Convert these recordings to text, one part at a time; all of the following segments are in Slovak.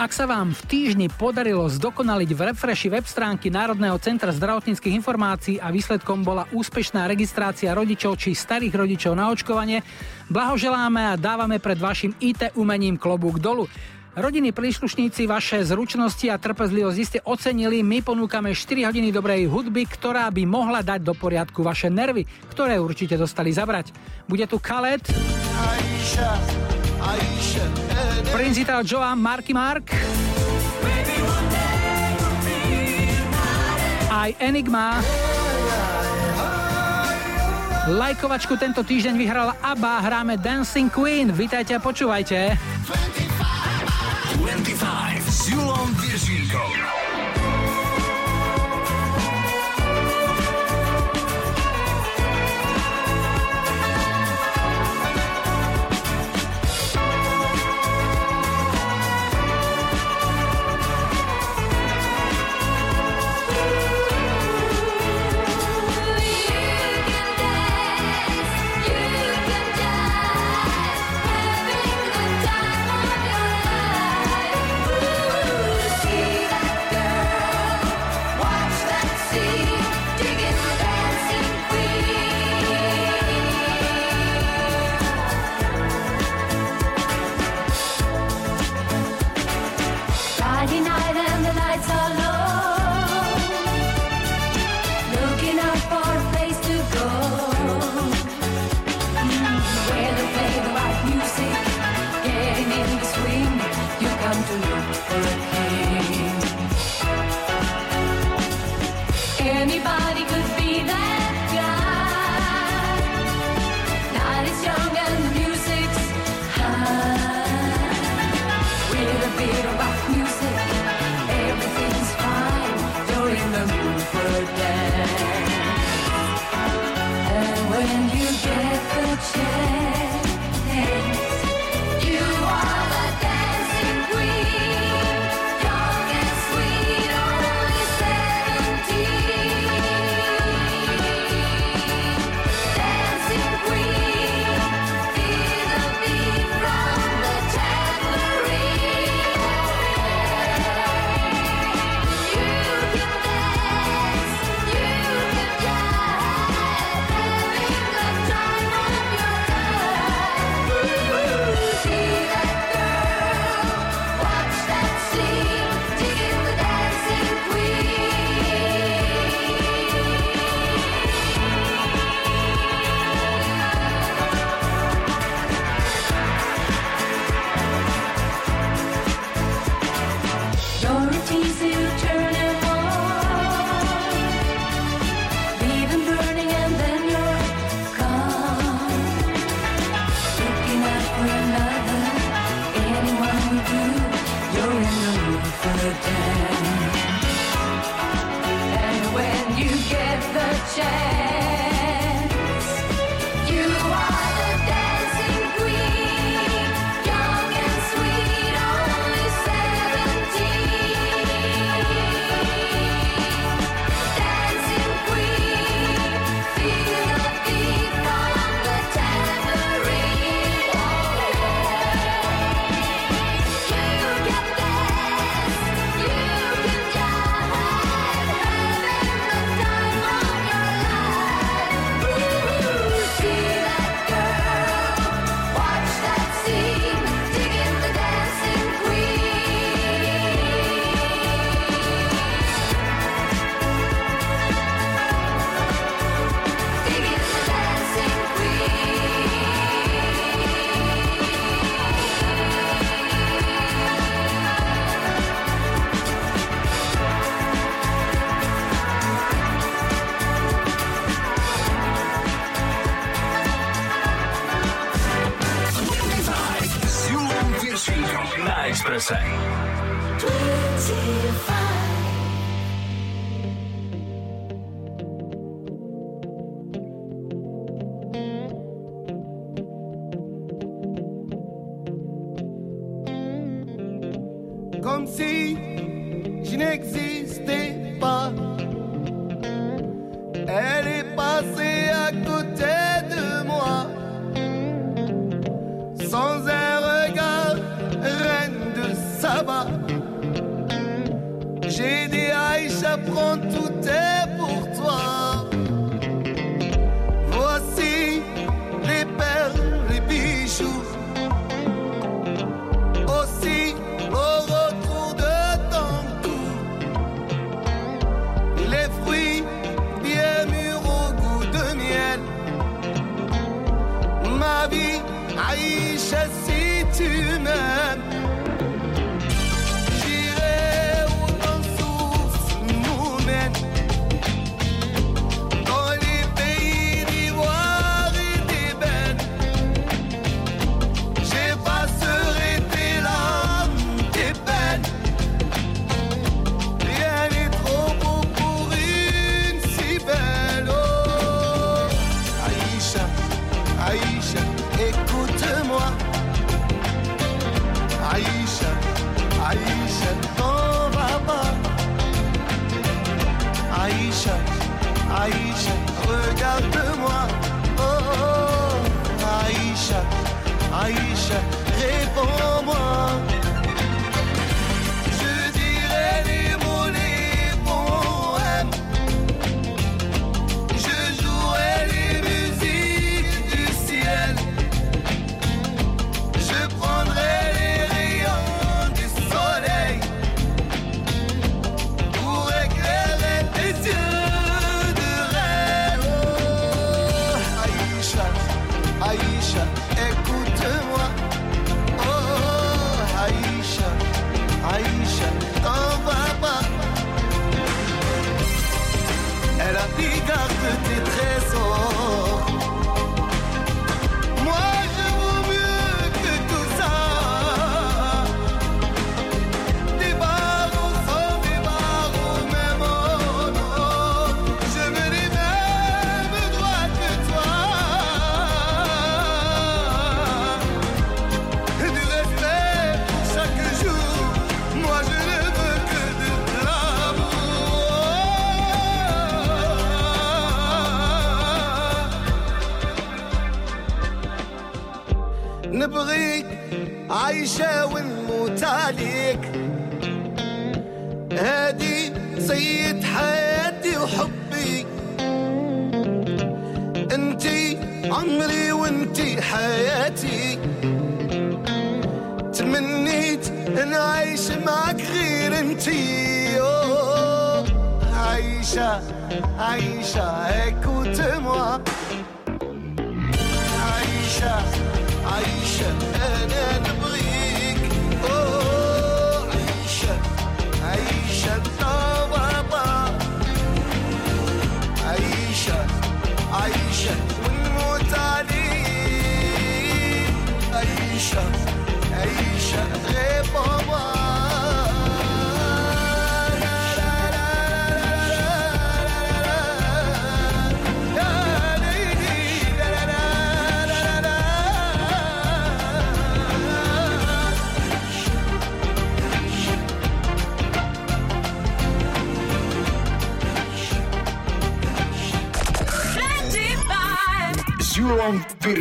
Ak sa vám v týždni podarilo zdokonaliť v refreshi web stránky Národného centra zdravotníckých informácií a výsledkom bola úspešná registrácia rodičov či starých rodičov na očkovanie, blahoželáme a dávame pred vašim IT umením klobúk dolu. Rodiny príslušníci vaše zručnosti a trpezlivosť iste ocenili. My ponúkame 4 hodiny dobrej hudby, ktorá by mohla dať do poriadku vaše nervy, ktoré určite dostali zabrať. Bude tu Khaled, Principal Joa, Marky Mark, aj Enigma. Lajkovačku tento týždeň vyhrala ABBA, hráme Dancing Queen. Vítajte a počúvajte. 25 s Julom Viršíkom. Yeah.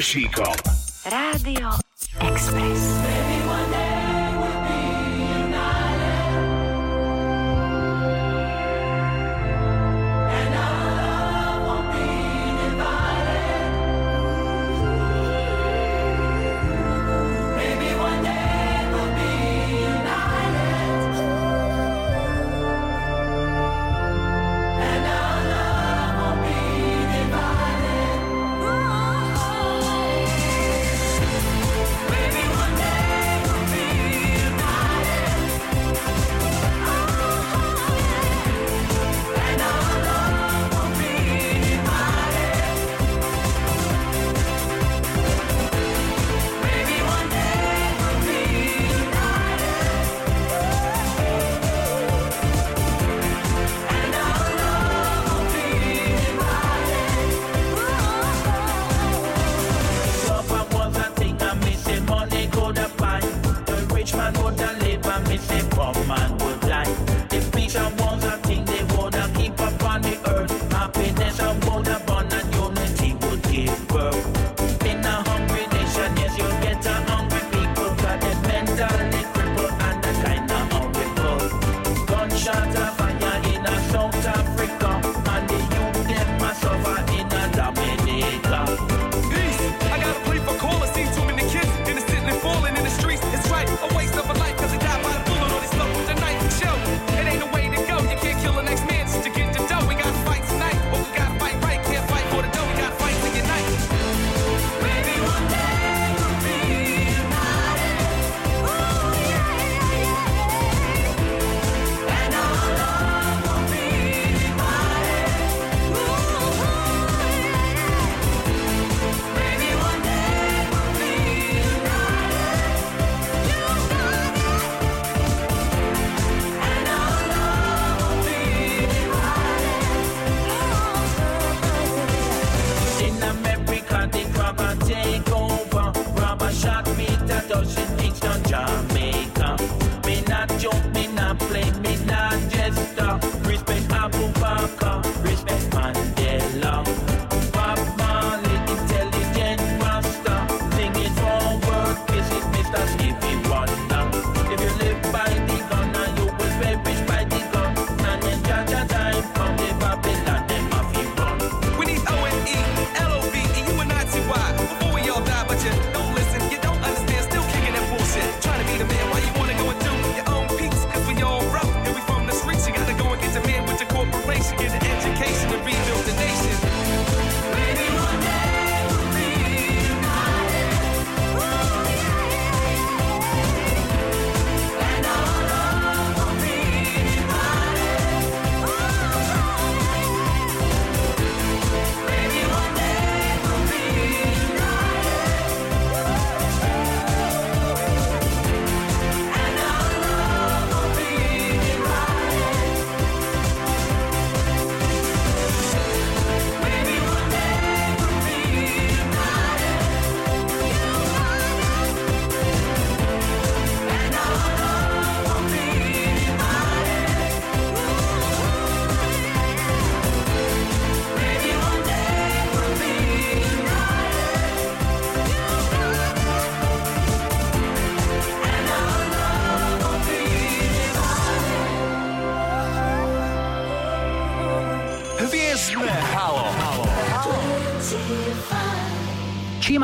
Julom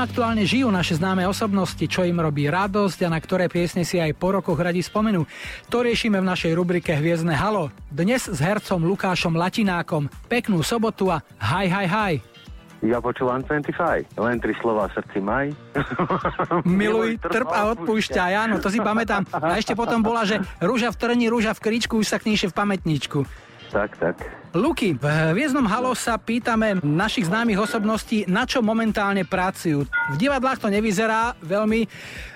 aktuálne žijú naše známe osobnosti, čo im robí radosť a na ktoré piesne si aj po rokoch radi spomenú, to riešime v našej rubrike Hviezdne halo. Dnes s hercom Lukášom Latinákom. Peknú sobotu a haj, haj, haj. Ja počúvam 25, len tri slova srdci maj. Miluj, trp a odpúšťaj, áno, to si pamätám. A ešte potom bola, že rúža v trni, rúža v kríčku, už sa kníše v pamätničku. Tak, tak. Luky, v Hviezdnom halo sa pýtame našich známych osobností, na čo momentálne pracujú. V divadlách to nevyzerá veľmi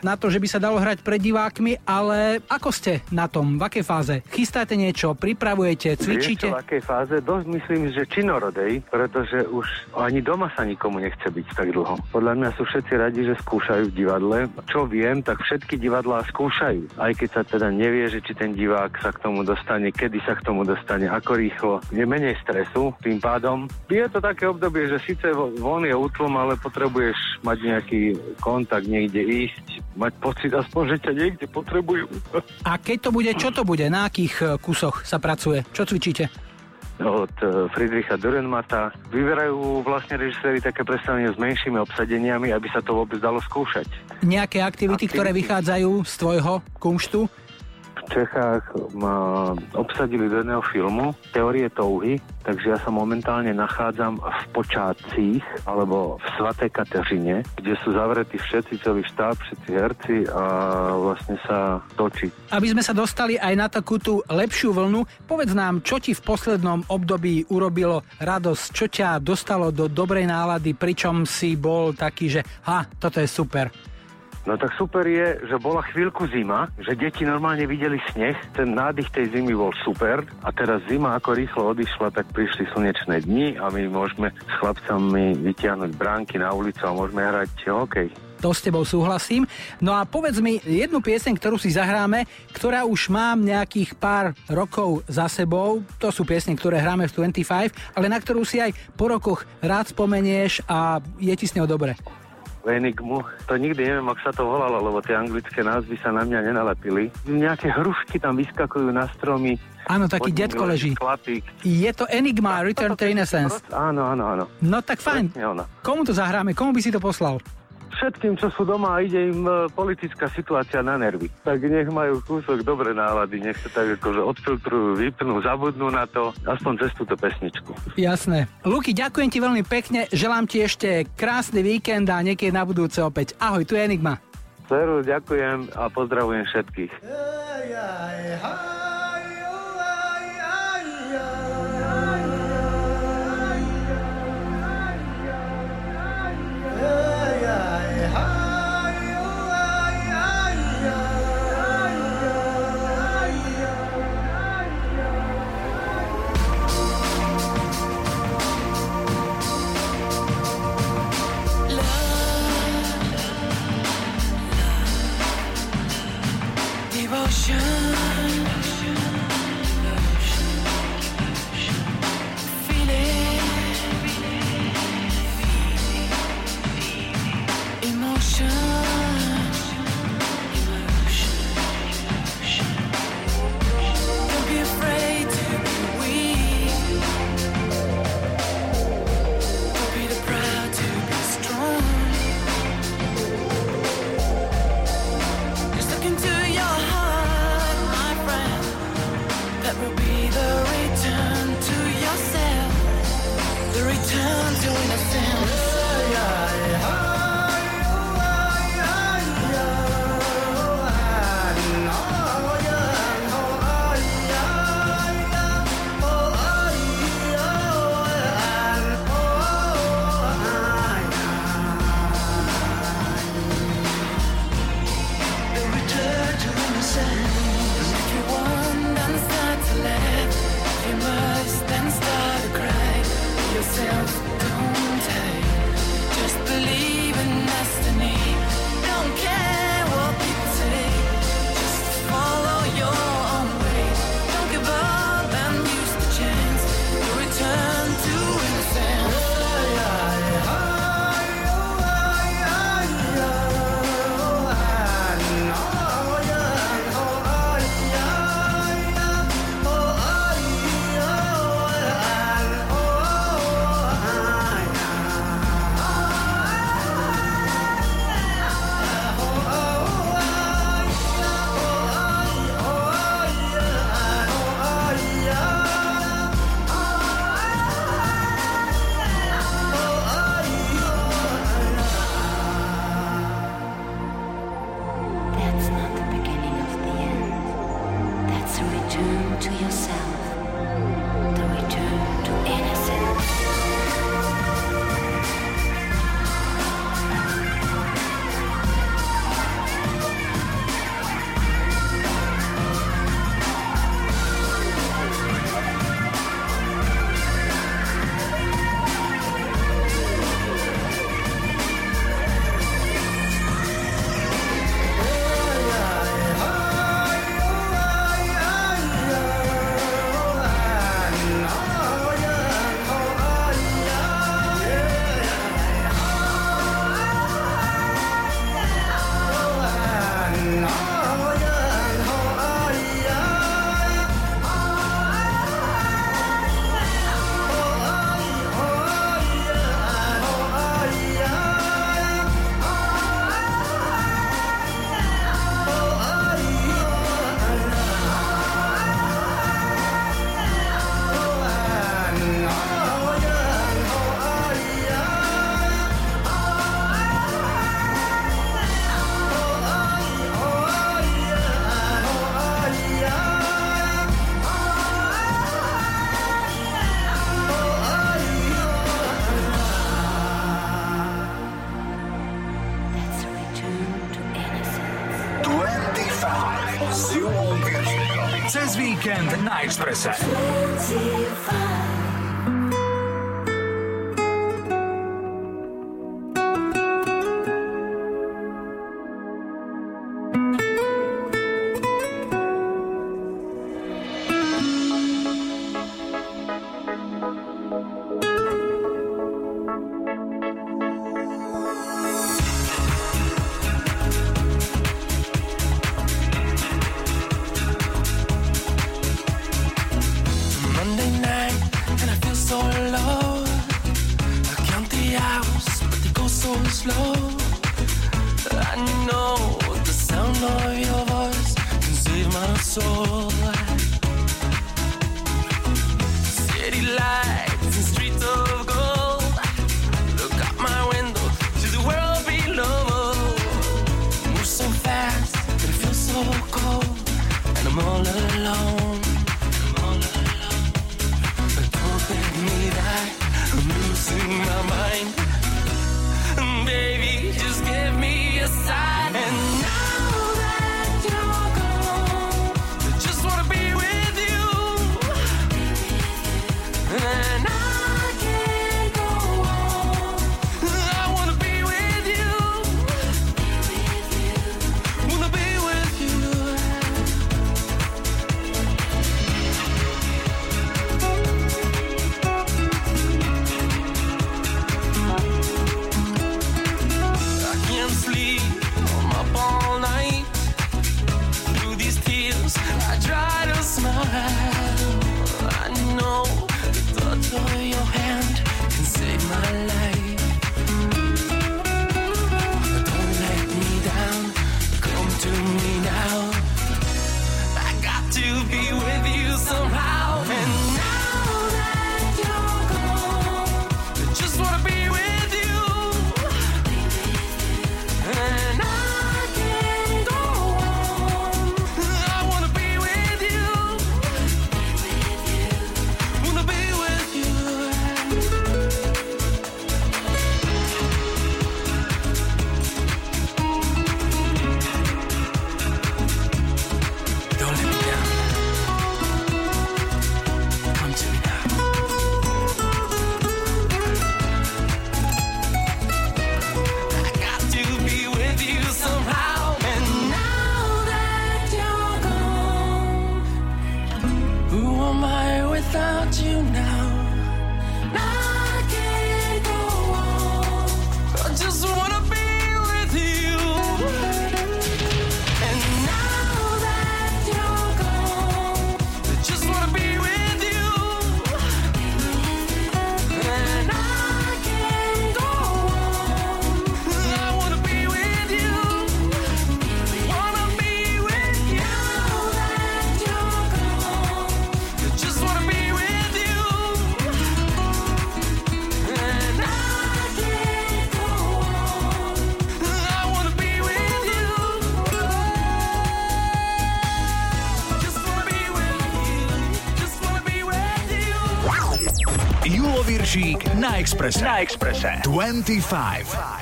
na to, že by sa dalo hrať pred divákmi, ale ako ste na tom? V akej fáze? Chystáte niečo? Pripravujete? Vieš Cvičíte? čo, v akej fáze? Dosť myslím, že činorodej, pretože už ani doma sa nikomu nechce byť tak dlho. Podľa mňa sú všetci radi, že skúšajú v divadle. Čo viem, tak všetky divadlá skúšajú. Aj keď sa teda nevie, že či ten divák sa k tomu dostane, kedy sa k tomu dostane, ako rýchlo. Je menej stresu tým pádom. Je to také obdobie, že síce vo- von je útlom, ale potrebuješ mať nejaký kontakt, niekde ísť, mať pocit aspoň, že ťa niekde potrebujú. A keď to bude, čo to bude? Na akých e, kusoch sa pracuje? Čo cvičíte? od e, Friedricha Dürrenmata. Vyberajú vlastne režiséri také predstavenie s menšími obsadeniami, aby sa to vôbec dalo skúšať. Nejaké aktivity, ktoré vychádzajú z tvojho kumštu? Čechách ma obsadili do jedného filmu Teórie touhy, takže ja sa momentálne nachádzam v Počátcích alebo v Svaté Kateřine, kde sú zavretí všetci, celý štáb, všetci herci a vlastne sa točí. Aby sme sa dostali aj na takú tú lepšiu vlnu, povedz nám, čo ti v poslednom období urobilo radosť, čo ťa dostalo do dobrej nálady, pričom si bol taký, že ha, toto je super. No tak super je, že bola chvíľku zima, že deti normálne videli sneh, ten nádych tej zimy bol super a teraz zima ako rýchlo odišla, tak prišli slnečné dni a my môžeme s chlapcami vytiahnuť bránky na ulicu a môžeme hrať hokej. To s tebou súhlasím. No a povedz mi jednu pieseň, ktorú si zahráme, ktorá už mám nejakých pár rokov za sebou. To sú piesne, ktoré hráme v 25, ale na ktorú si aj po rokoch rád spomenieš a je ti s ňou dobre. Enigmu, to nikdy neviem, ak sa to volalo, lebo tie anglické názvy sa na mňa nenalepili. Nejaké hrušky tam vyskakujú na stromy. Áno, taký detko leží. Chlapík. Je to Enigma, Return to Innocence. Áno, áno, áno. No tak fajn. Komu to zahráme? Komu by si to poslal? Všetkým, čo sú doma a ide im e, politická situácia na nervy. Tak nech majú kúsok dobre nálady, nech sa tak akože odfiltrujú, vypnú, zabudnú na to, aspoň cez túto pesničku. Jasné. Luky, ďakujem ti veľmi pekne, želám ti ešte krásny víkend a niekedy na budúce opäť. Ahoj, tu je Enigma. Seru, ďakujem a pozdravujem všetkých. Cez na na Exprese. 25.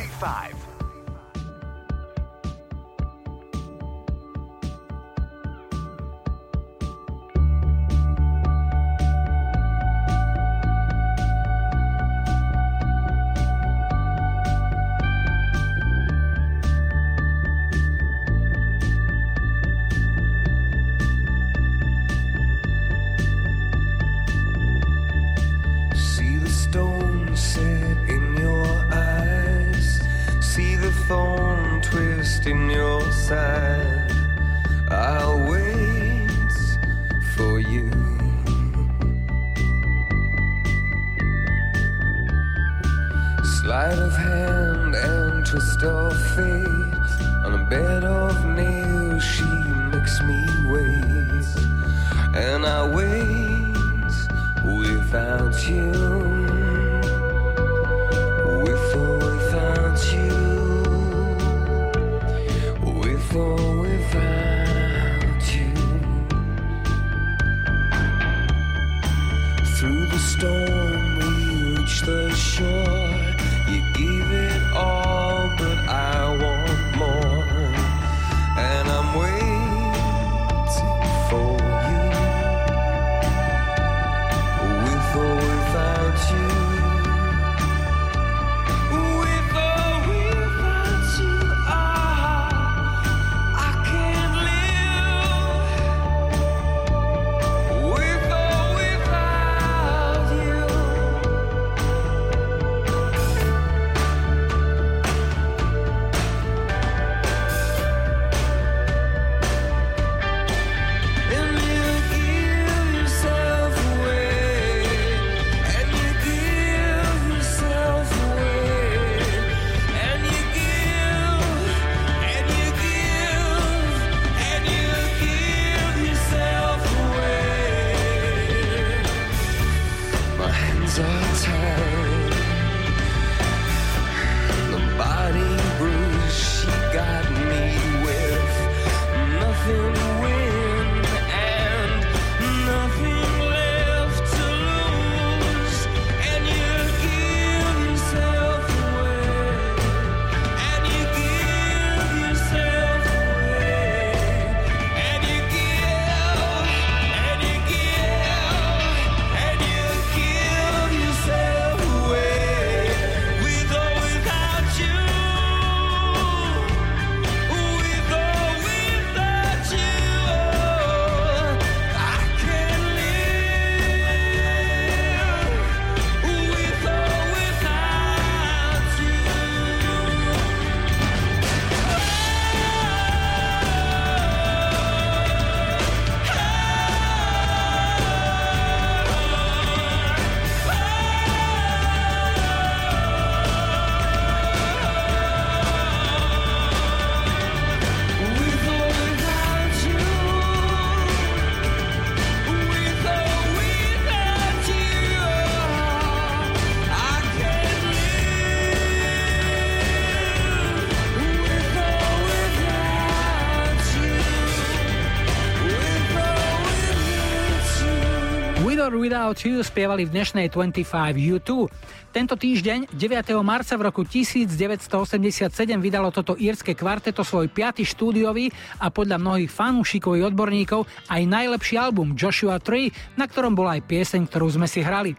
Without You spievali v dnešnej 25 U2. Tento týždeň, 9. marca v roku 1987, vydalo toto írske kvarteto svoj piaty štúdiový a podľa mnohých fanúšikov i odborníkov aj najlepší album Joshua 3, na ktorom bola aj pieseň, ktorú sme si hrali.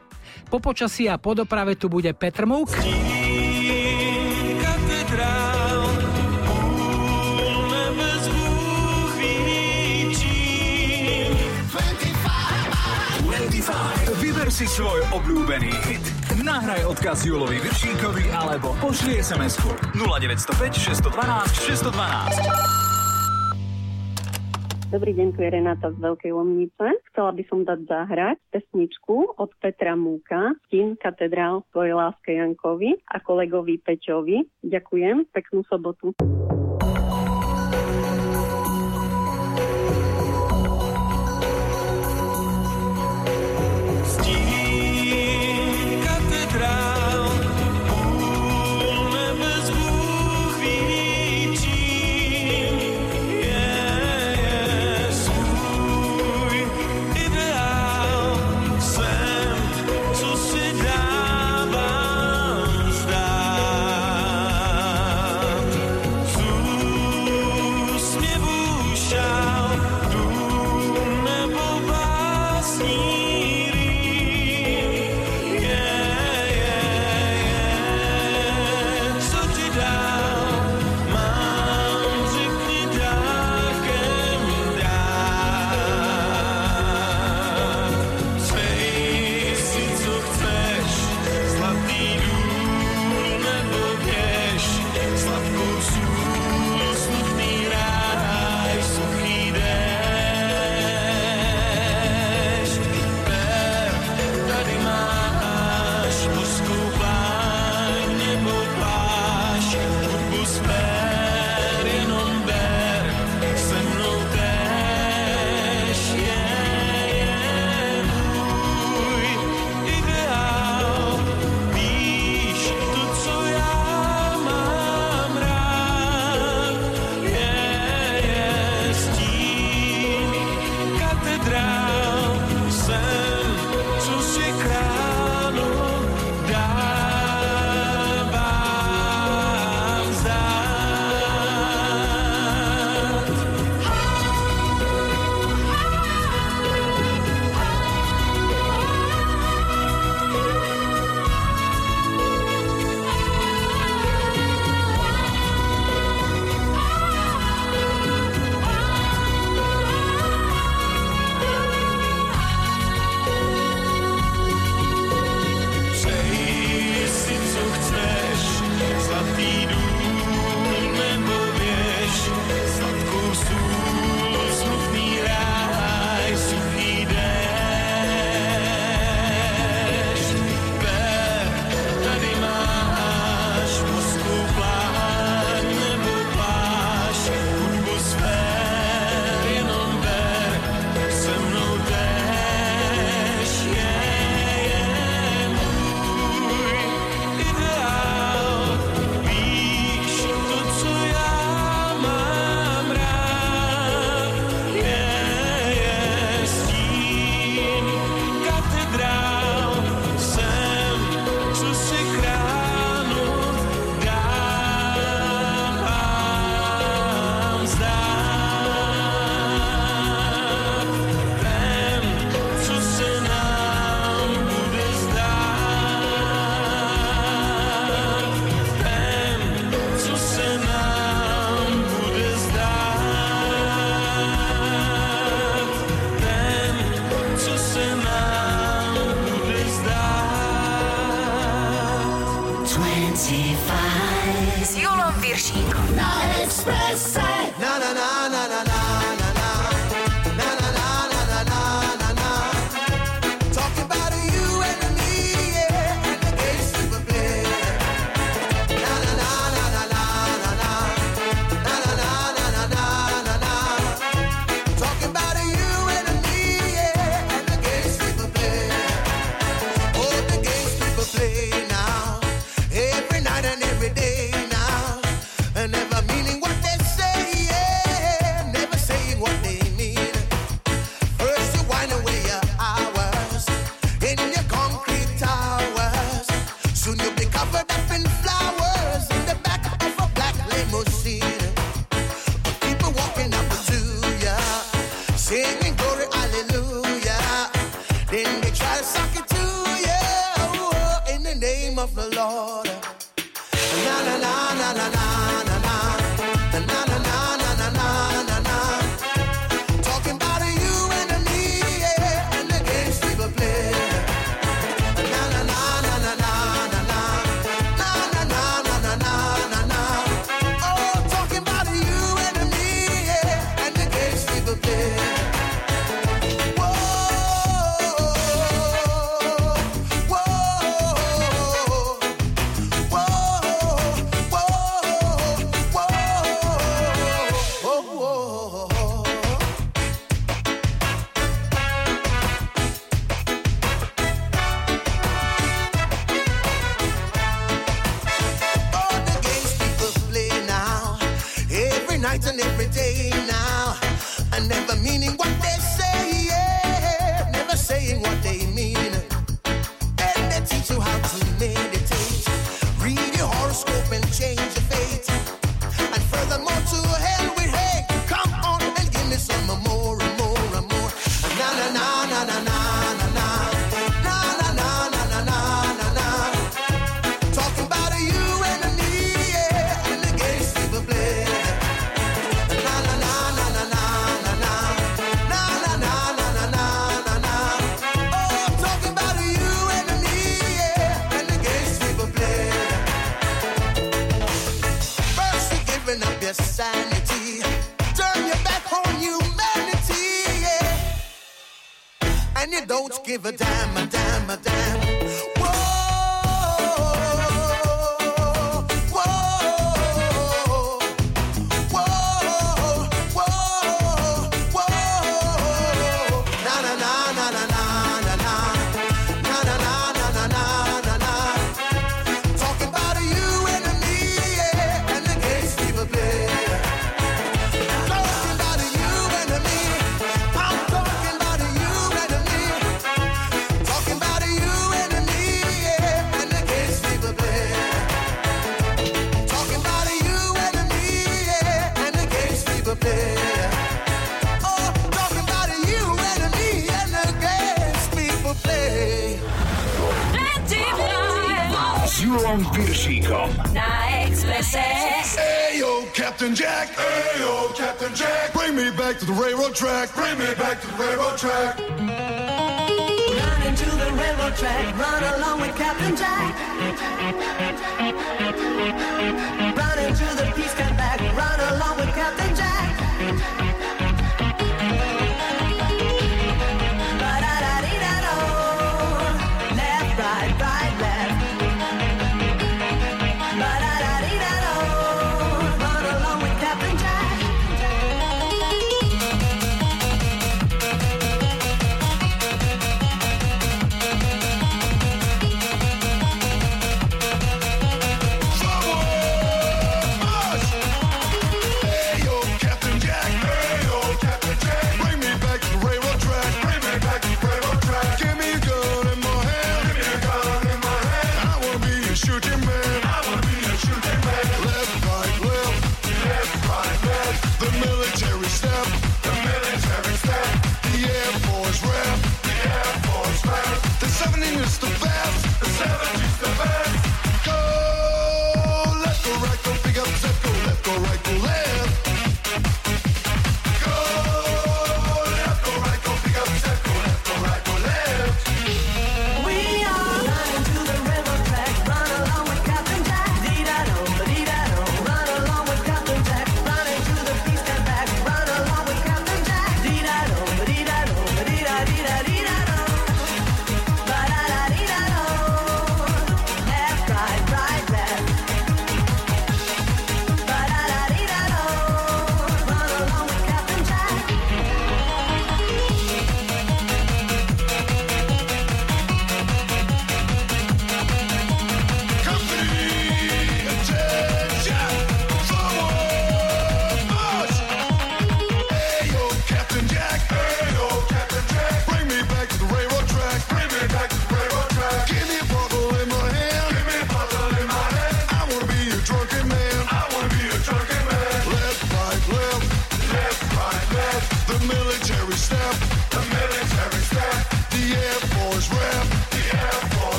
Po počasí a po doprave tu bude Petr Múk. Si svoj obľúbený hit. Nahraj odkaz Julovi Viršíkovi alebo pošli SMS-ku 0905 612 612. Dobrý deň, tu je Renata z Veľkej Lomnice. Chcela by som dať zahrať pesničku od Petra Múka, Stin katedrál svojej láske Jankovi a kolegovi Peťovi. Ďakujem, peknú sobotu.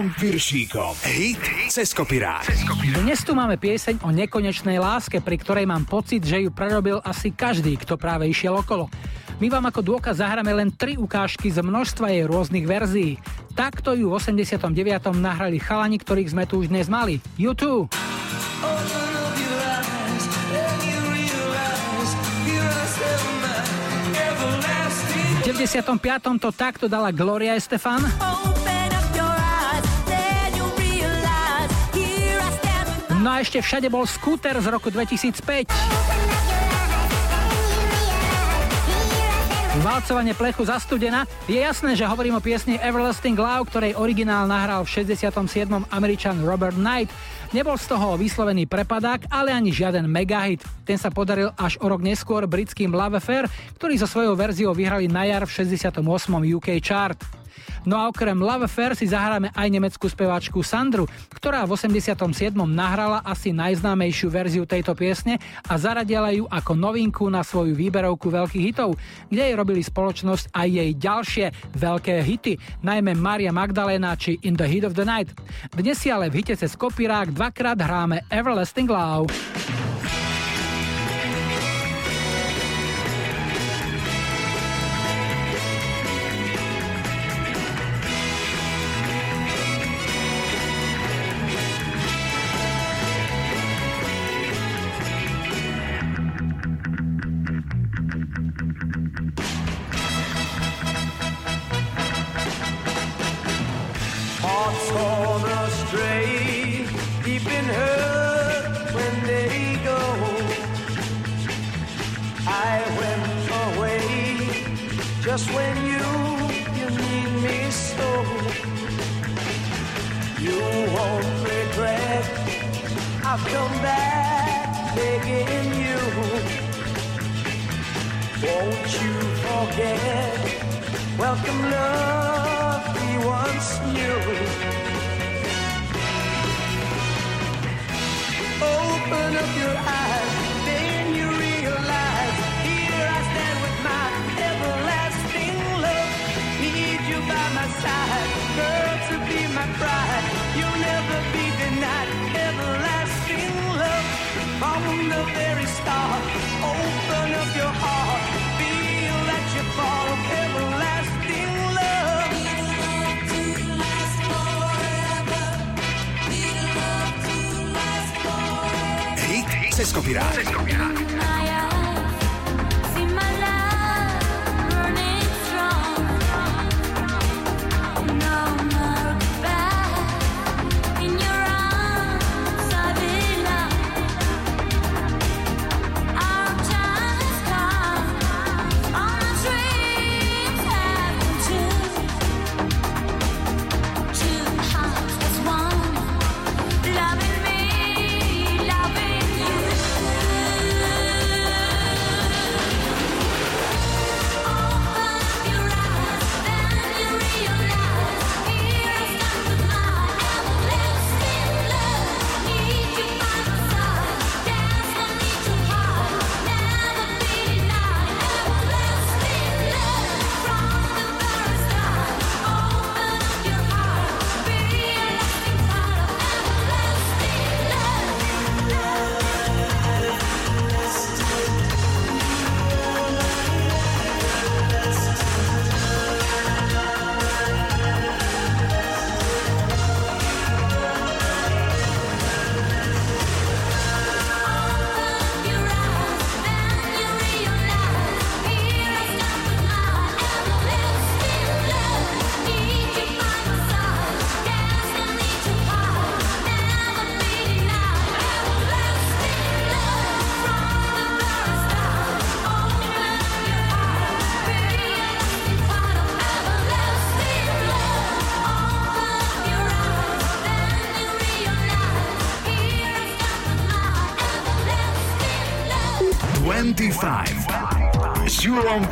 Milanom Piršíkom. Hit cez kopirát. Dnes tu máme pieseň o nekonečnej láske, pri ktorej mám pocit, že ju prerobil asi každý, kto práve išiel okolo. My vám ako dôkaz zahráme len tri ukážky z množstva jej rôznych verzií. Takto ju v 89. nahrali chalani, ktorých sme tu už dnes mali. YouTube. V 95. to takto dala Gloria Estefan. No a ešte všade bol skúter z roku 2005. Valcovanie plechu zastudená. Je jasné, že hovorím o piesni Everlasting Love, ktorej originál nahral v 67. američan Robert Knight. Nebol z toho vyslovený prepadák, ale ani žiaden megahit. Ten sa podaril až o rok neskôr britským Love Affair, ktorí so svojou verziou vyhrali na jar v 68. UK chart. No a okrem Love Fair si zahráme aj nemeckú speváčku Sandru, ktorá v 87. nahrala asi najznámejšiu verziu tejto piesne a zaradila ju ako novinku na svoju výberovku veľkých hitov, kde jej robili spoločnosť aj jej ďalšie veľké hity, najmä Maria Magdalena či In the Heat of the Night. Dnes si ale v hite cez kopírák dvakrát hráme Everlasting Love.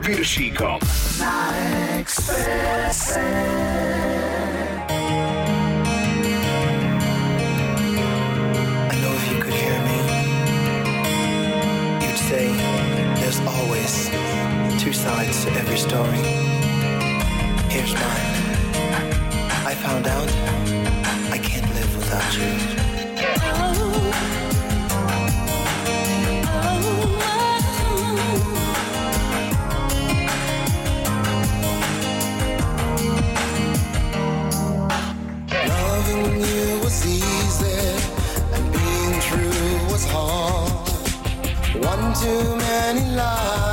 Birşikom na Express. say there's always two sides to every story. Here's mine. I found out I can't live without you. too many lies.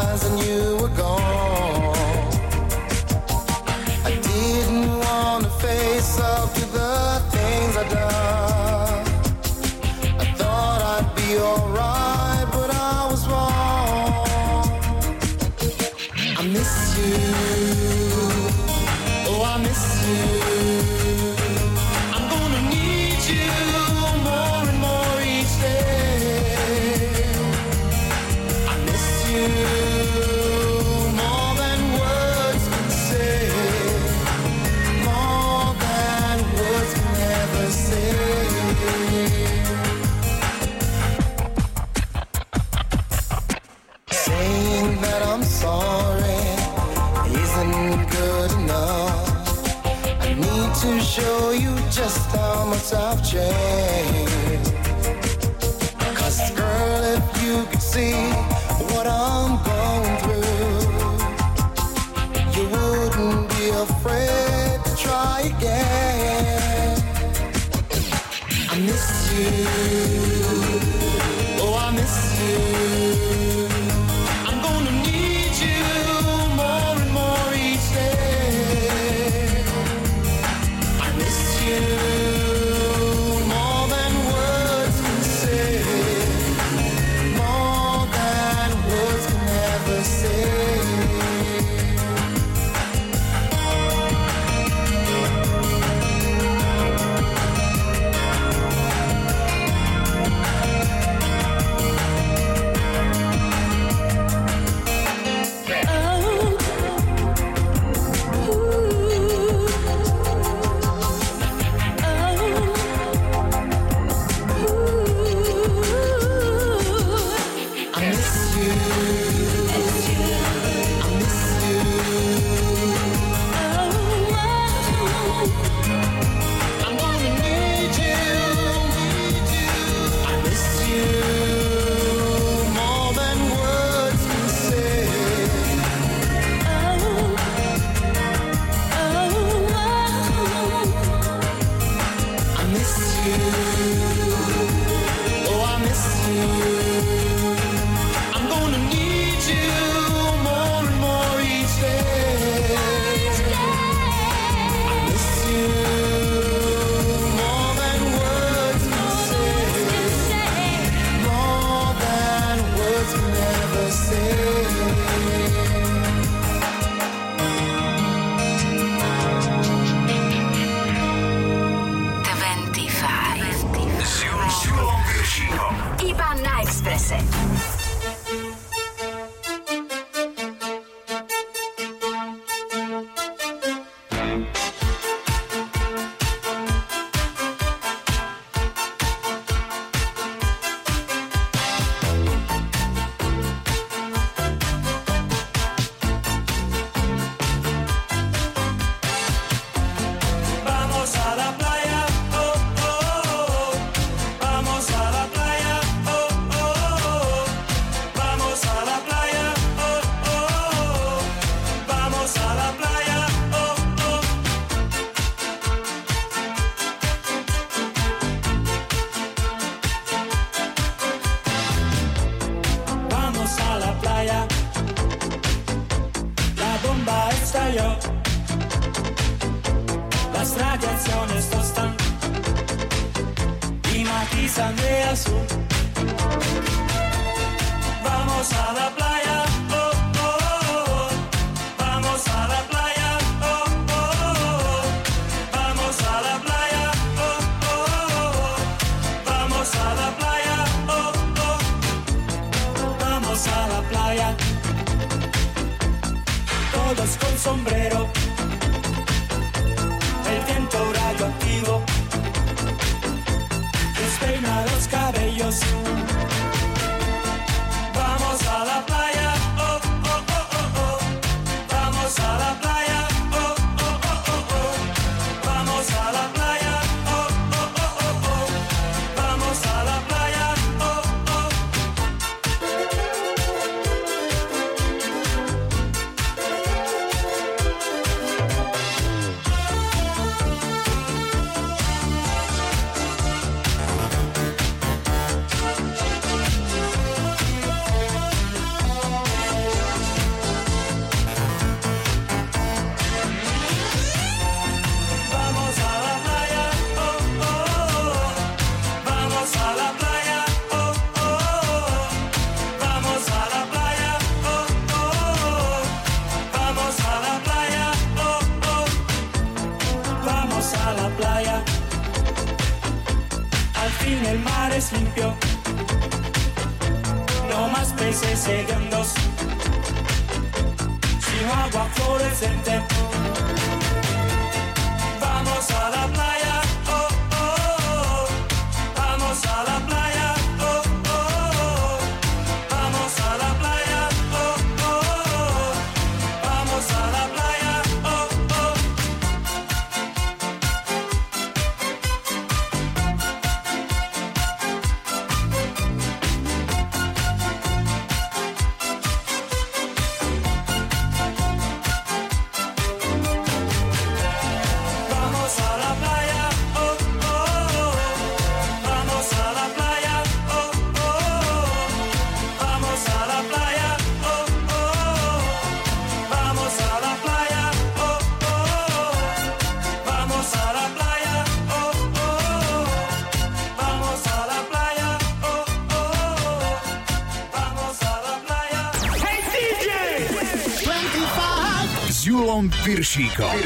S Julom Piršíkom.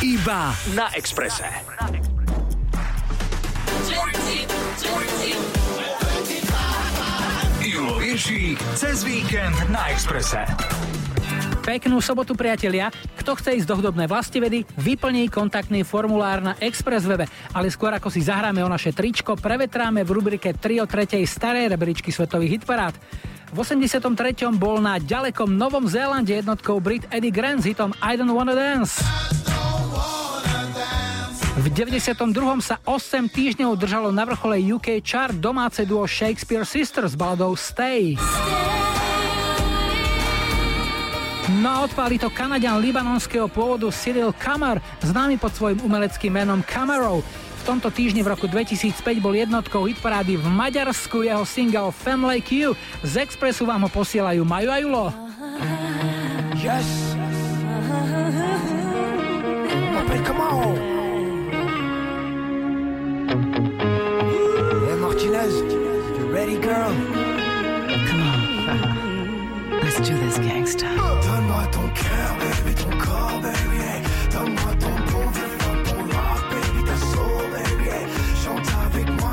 Iba na Exprese. Julo Viršík cez víkend na Exprese. Peknú sobotu, priatelia. Kto chce ísť do hudobnej vlastivedy, vyplní kontaktný formulár na Express webe. Ale skôr ako si zahráme o naše tričko, prevetráme v rubrike 3 o 3 starej rebríčky svetových hitparád. V 83. bol na ďalekom Novom Zélande jednotkou Brit Eddie Grant s hitom I Don't Wanna Dance. V 92. sa 8 týždňov držalo na vrchole UK chart domáce duo Shakespeare Sisters s baladou Stay. No a odpáli to Kanadian libanonského pôvodu Cyril Kamar, známy pod svojim umeleckým menom Kamarov. V tomto týždni v roku 2005 bol jednotkou hitparády v Maďarsku jeho single Like You. Z Expressu vám ho posielajú Maju a Julo. Yes. M'appelle comment Hey Martinez, you ready girl? Come on. Let's do this gangsta. Donne-moi ton cœur, baby,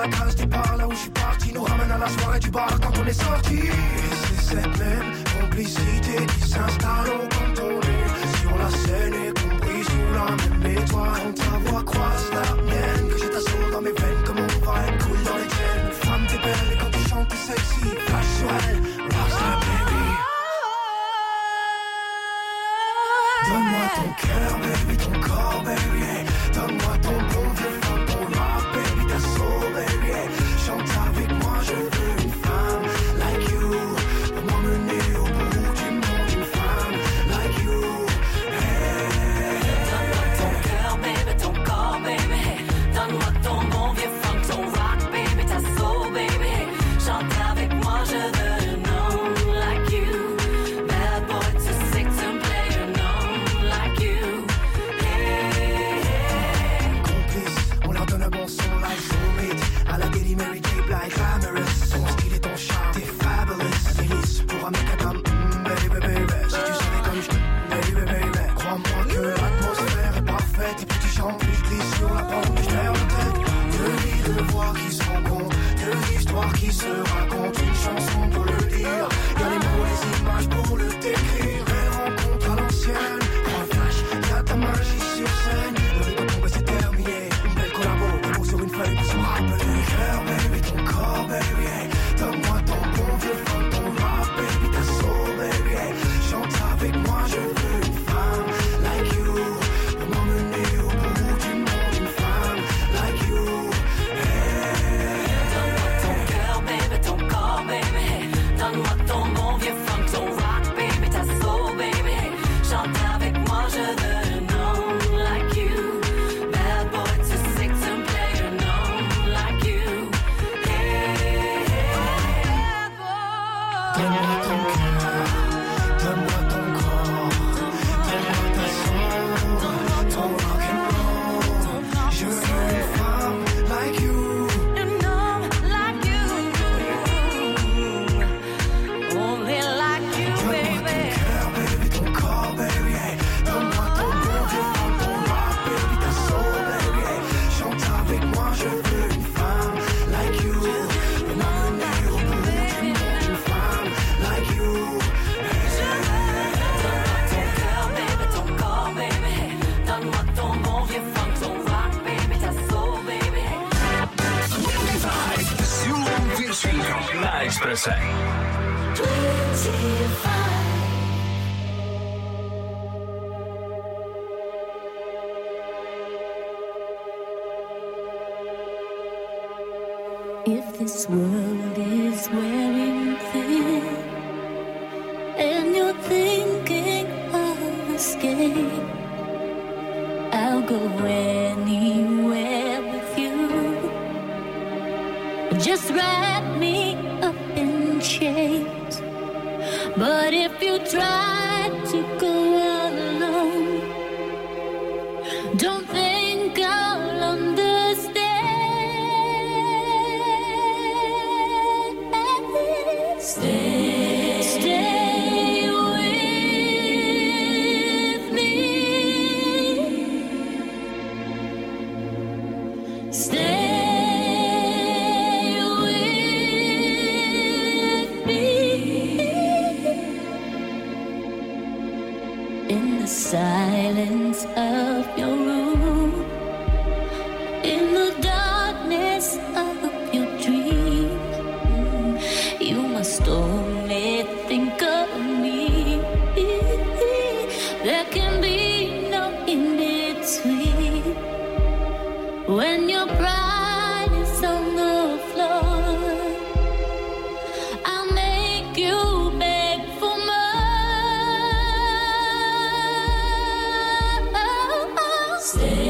la case départ là où je suis parti nous ramène à la soirée du bar quand on est sorti. Et c'est cette même complicité qui s'installe au canton sur la scène et compris sous la même étoile. Quand ta voix croise la mienne, que j'ai ta sourd dans mes veines, comme on va être cool dans les tiennes. Femme t'es belle et quand tu chantes t'es sexy, flash sur elle, rock la baby. Donne-moi ton cœur, baby, ton corps, baby. Donne-moi ton qui se raconte une chanson pour le dire. Y'a les mots, les images pour le décrire. Les rencontres à l'ancienne, trois flashs, y'a ta magie sur scène. Le rythme c'est terminé. Belle collabo, des mots sur une feuille pour se rappeler. Cœur, baby, ton corps, baby. Donne-moi noticing. 25. Stay.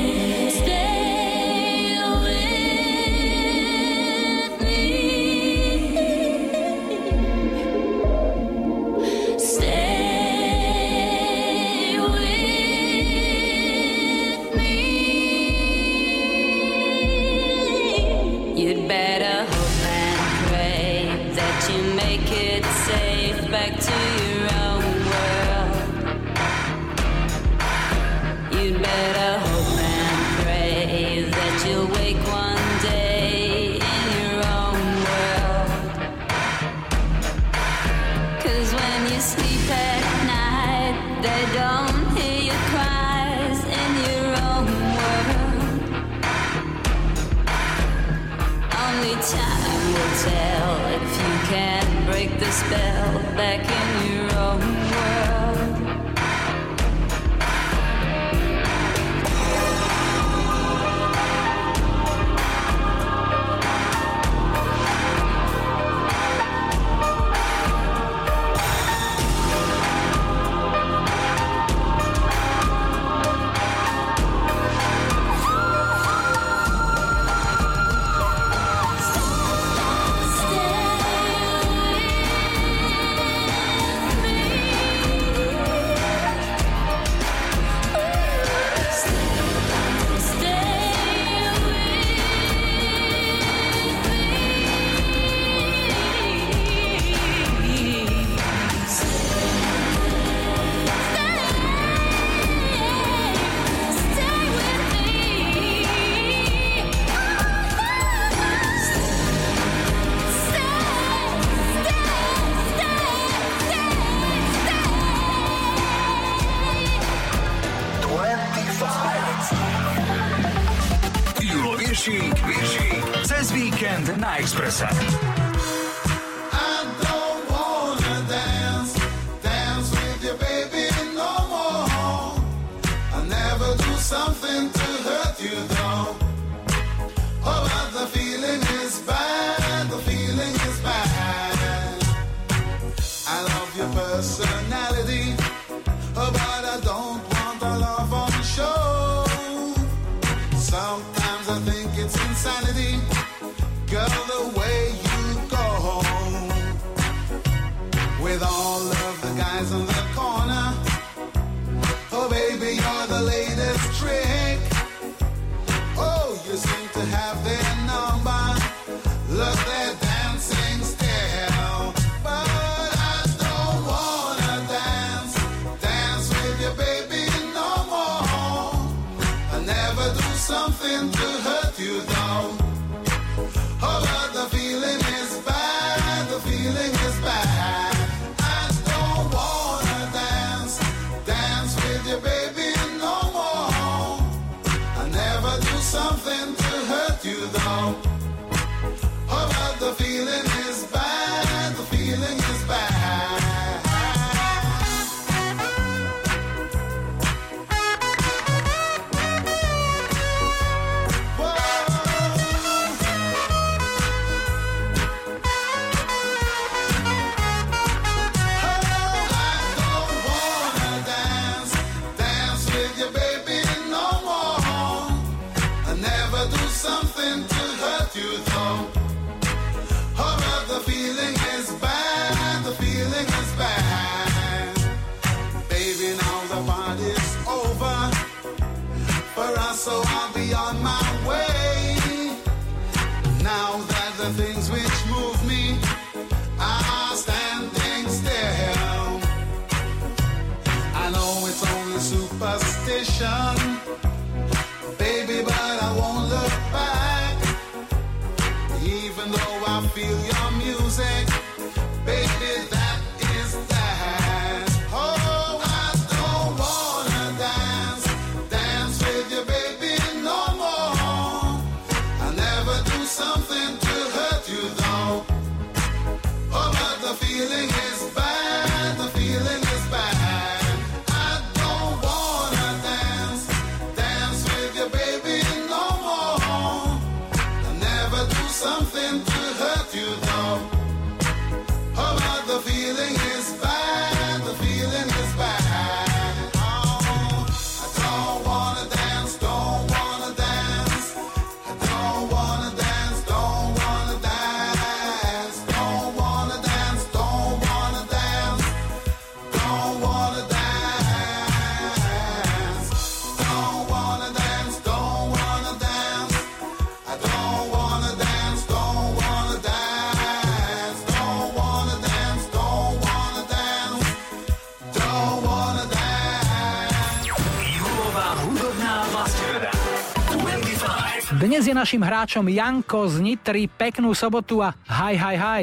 Je našim hráčom Janko z Nitry. Peknú sobotu a hi, hi, hi.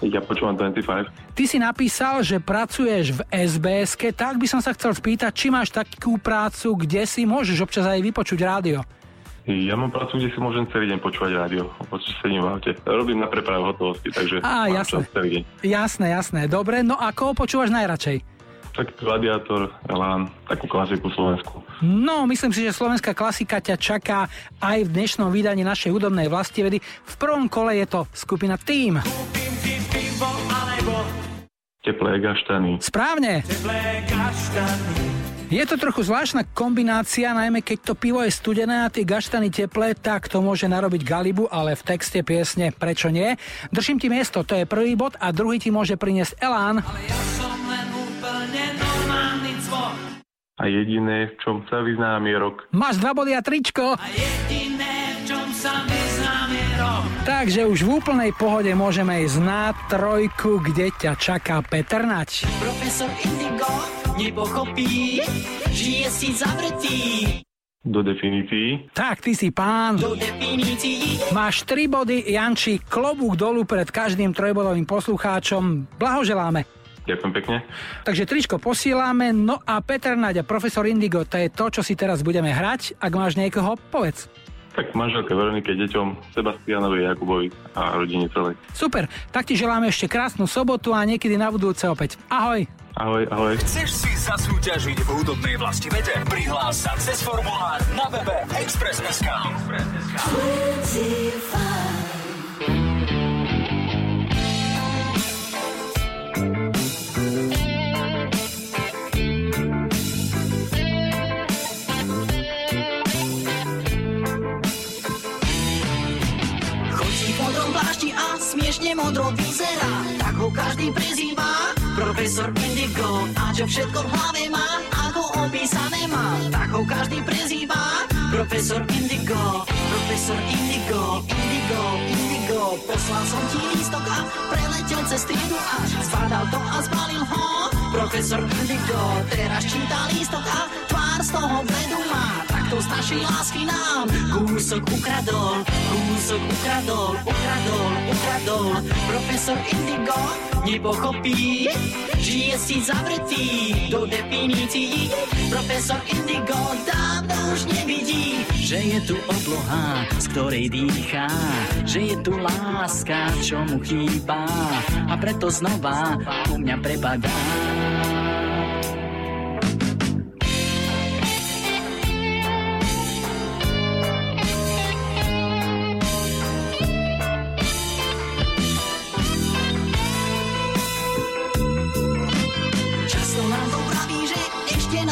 Ja počúvam 25. Ty si napísal, že pracuješ v sbs tak by som sa chcel spýtať, či máš takú prácu, kde si môžeš občas aj vypočuť rádio. Ja mám prácu, kde si môžem celý deň počúvať rádio, počuť sedím v aute. Robím na prepravu hotovosti, takže Á, mám jasné. celý deň. Jasné, jasné. Dobre, no a koho počúvaš najradšej? Tak Gladiátor, Elán, takú klasiku Slovensku. No, myslím si, že slovenská klasika ťa čaká aj v dnešnom vydaní našej hudobnej vlastivedy. V prvom kole je to skupina Team. Teplé gaštany. Správne. teplé kaštany. Je to trochu zvláštna kombinácia, najmä keď to pivo je studené a tie gaštany teplé, tak to môže narobiť galibu, ale v texte piesne prečo nie? Držím ti miesto, to je prvý bod a druhý ti môže priniesť Elán. Som len úplne. A jediné, v čom sa vyznám, je rok. Máš dva body a tričko. Jediné, v čom sa vyznám je rok. Takže už v úplnej pohode môžeme ísť na trojku, kde ťa čaká Peter Nač. Profesor Indigo nepochopí, žije si zavretý. Do definícií. Tak, ty si pán. Do definícií Máš tri body, Janči, klobúk dolu pred každým trojbodovým poslucháčom. Blahoželáme. Ďakujem pekne. Takže tričko posílame, no a Peter Naď a profesor Indigo, to je to, čo si teraz budeme hrať. Ak máš niekoho, povedz. Tak manželke Veronike, deťom, Sebastianovi, Jakubovi a rodine celej. Super, tak ti želáme ešte krásnu sobotu a niekedy na budúce opäť. Ahoj! Ahoj, ahoj. Chceš si zasúťažiť v hudobnej vlasti vede? Prihlás sa cez formulár na webe Express.sk. Chodí smiešne modro vyzerá, tak ho každý prezýva Profesor Indigo, a čo všetko v hlave má, ako opísané má, tak ho každý prezýva Profesor Indigo, profesor Indigo, Indigo, Indigo Poslal som ti lístok a preletel cez triedu a zbadal to a zbalil ho. Profesor Indigo, teraz číta lístok a tvár z toho bledu má Takto z našej lásky nám. Kúsok ukradol Kúsok ukradol, ukradol, ukradol. Profesor Indigo nepochopí. Žije si zavretý do definícií. Profesor Indigo dávno už nevidí Že je tu obloha, z ktorej dýchá. Že je tu láska, čo mu chýba. A preto znova u mňa prepadá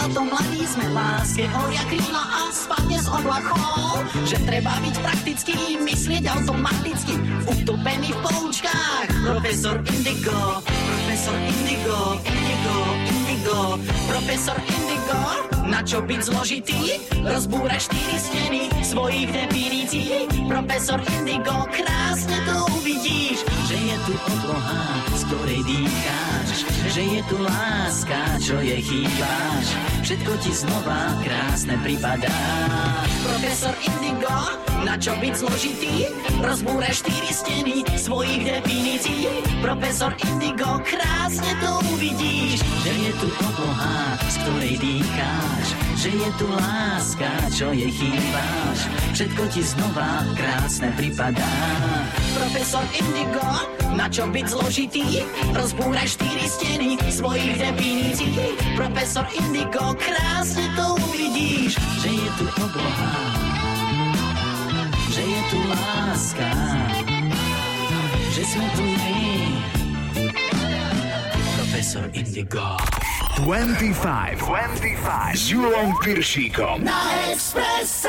na tom mladí sme Láske horia krídla a spadne z oblakov Že treba byť praktický, myslieť automaticky Utopený v poučkách. Profesor Indigo, profesor Indigo, Indigo, Indigo Profesor Indigo, na čo byť zložitý? Rozbúrať štyri steny svojich definícií. Profesor Indigo, krásne to uvidíš. Že je tu obloha, z ktorej dýcháš. Že je tu láska, čo jej chýbáš. Všetko ti znova krásne pripadá. Profesor Indigo, na čo byť zložitý? Rozbúre štyri steny svojich definícií. Profesor Indigo, krásne to uvidíš. Že je tu obloha, z ktorej dýcháš Že je tu láska, čo jej chýbáš. Všetko ti znova krásne pripadá. Profesor Indigo, na čo byť zložitý? Rozbúraj štyri steny svojich definícií. Profesor Indigo, krásne to uvidíš Že je tu obloha. Že je tu láska. Že sme tu my Profesor Indigo 25, 25 s Julom Piršíkom. Na Expresse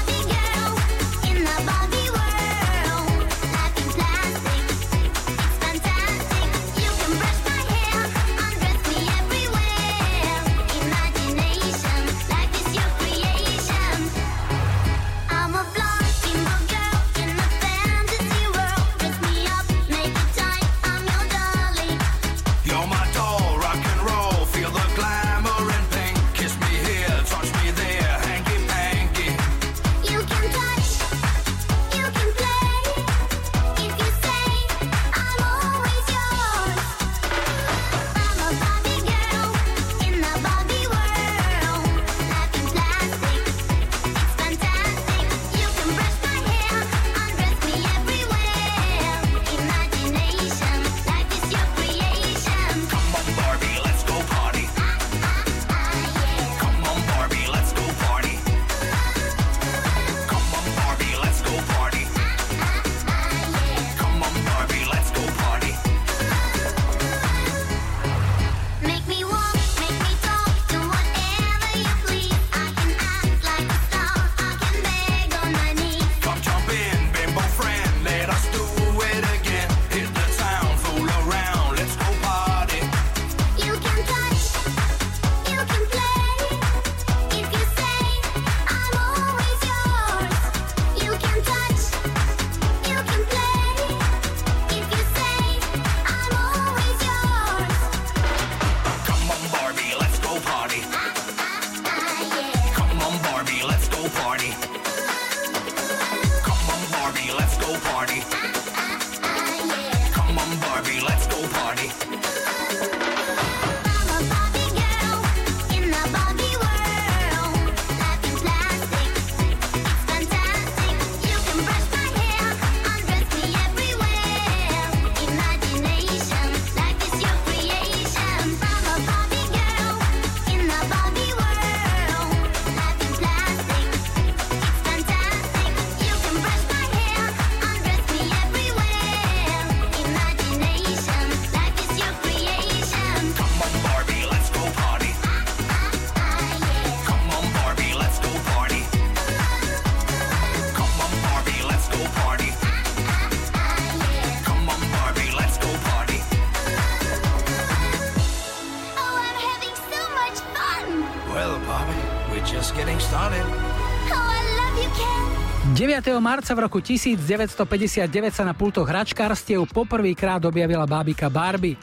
9. marca v roku 1959 sa na pultoch hračkárstiev poprvýkrát objavila bábika Barbie.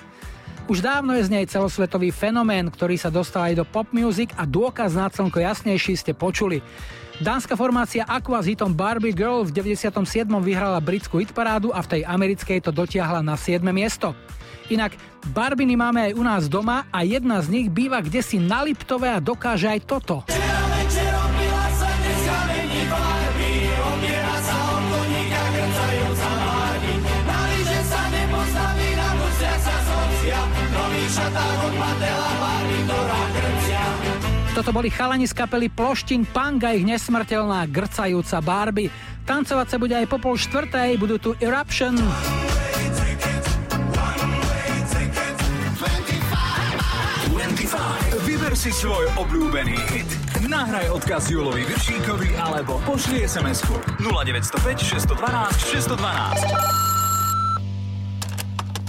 Už dávno je z nej celosvetový fenomén, ktorý sa dostal aj do pop music a dôkaz na slnko jasnejší ste počuli. Dánska formácia Aqua s hitom Barbie Girl v 97. vyhrala britskú hitparádu a v tej americkej to dotiahla na 7. miesto. Inak Barbiny máme aj u nás doma a jedna z nich býva kde si na Liptove a dokáže aj toto. Toto boli chalani z kapely Ploštin Punk a ich nesmrteľná grcajúca Barbie. Tancovať sa bude aj po pol štvrtej, budú tu Eruption. 25. Vyber si svoj obľúbený hit. Nahraj odkaz Julovi Viršíkovi alebo pošli SMS-ku 0905 612 612.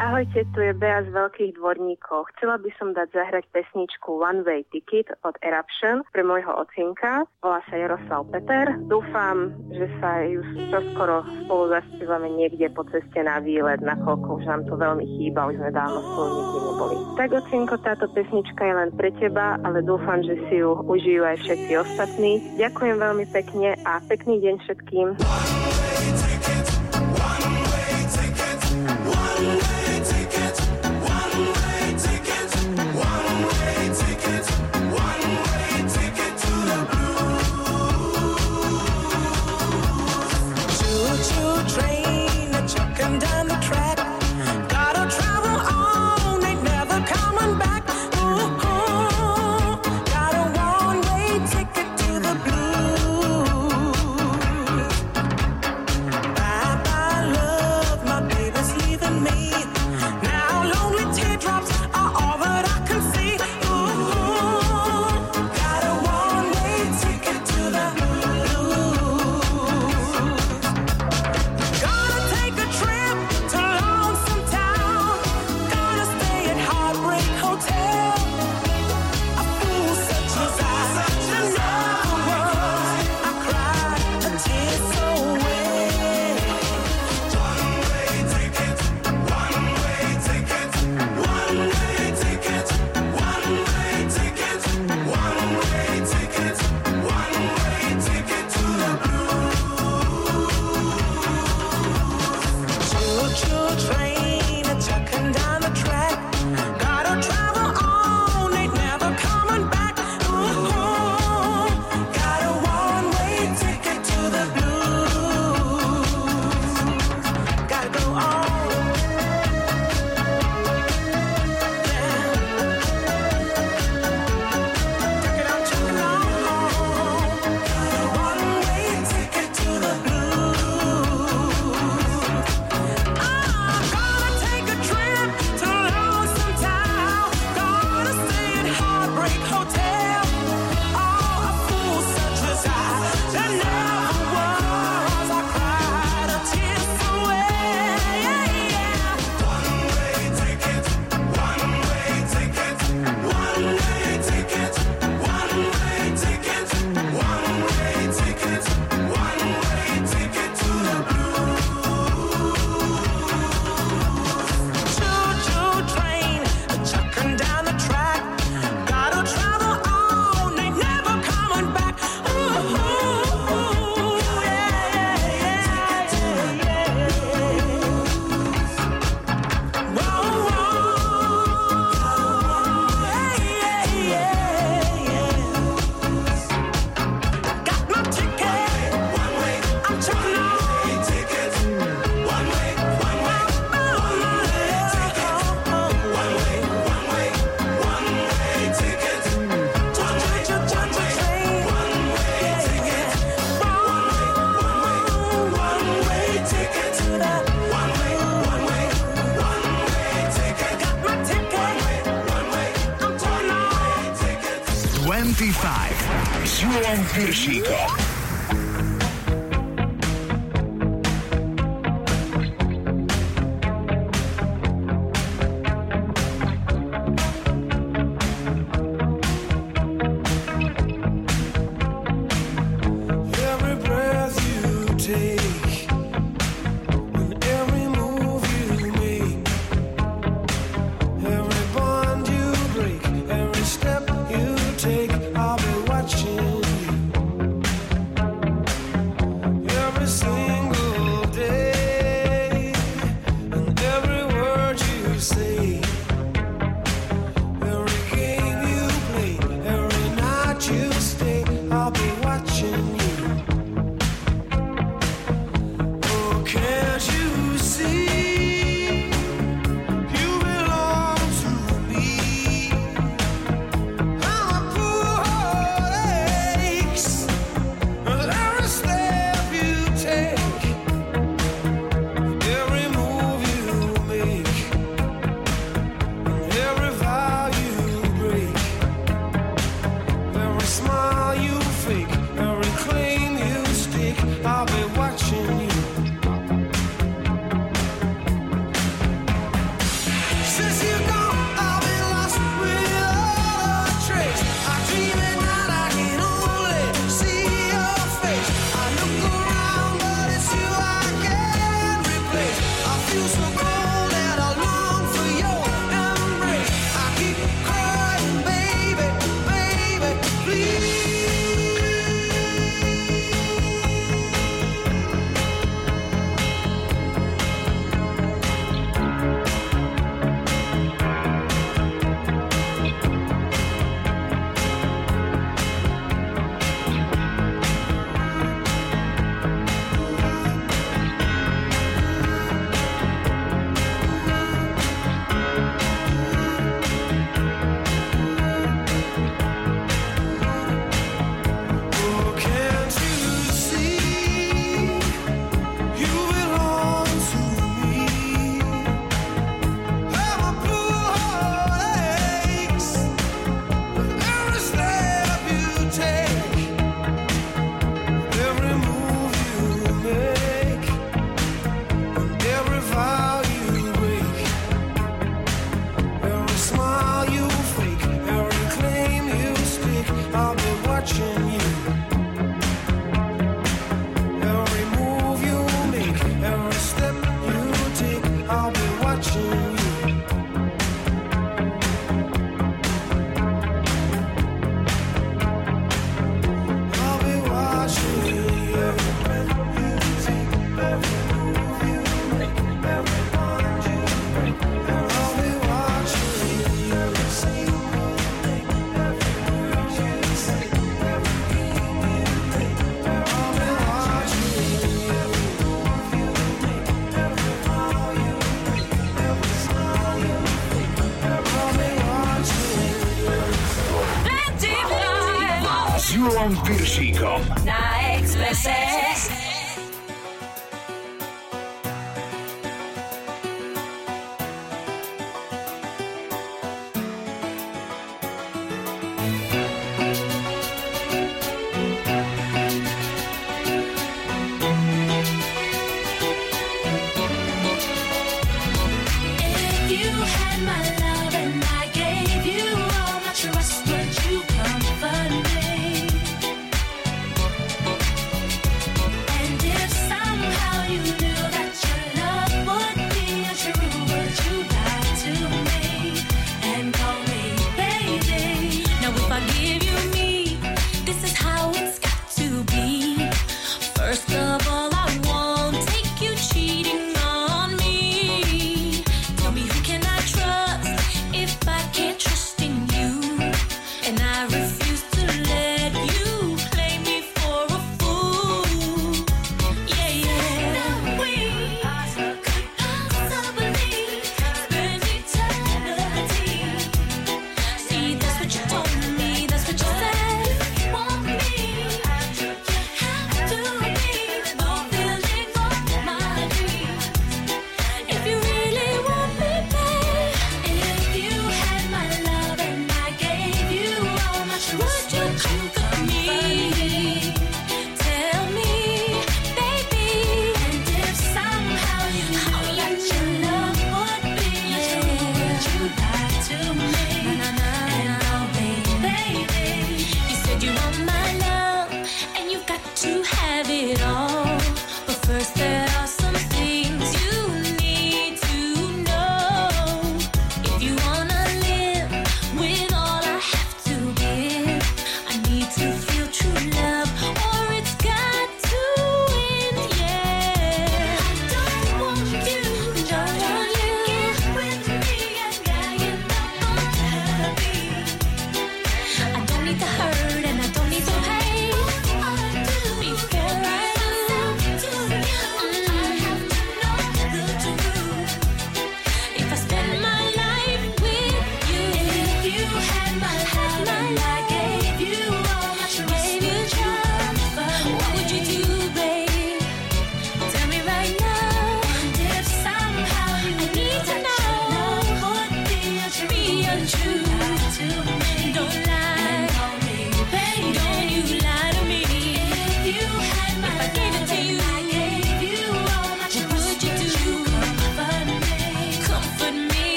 Ahojte, tu je Bea z Veľkých dvorníkov. Chcela by som dať zahrať pesničku One Way Ticket od Eruption pre môjho ocinka. Volá sa Jaroslav Peter. Dúfam, že sa ju čoskoro spolu zaspívame niekde po ceste na výlet, nakoľko už nám to veľmi chýba, už sme dávno spolu nikdy neboli. Tak, ocinko, táto pesnička je len pre teba, ale dúfam, že si ju užijú aj všetci ostatní. Ďakujem veľmi pekne a pekný deň všetkým. Two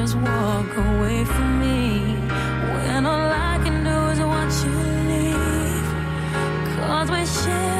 just walk away from me when all I can do is watch you leave? Cause we share.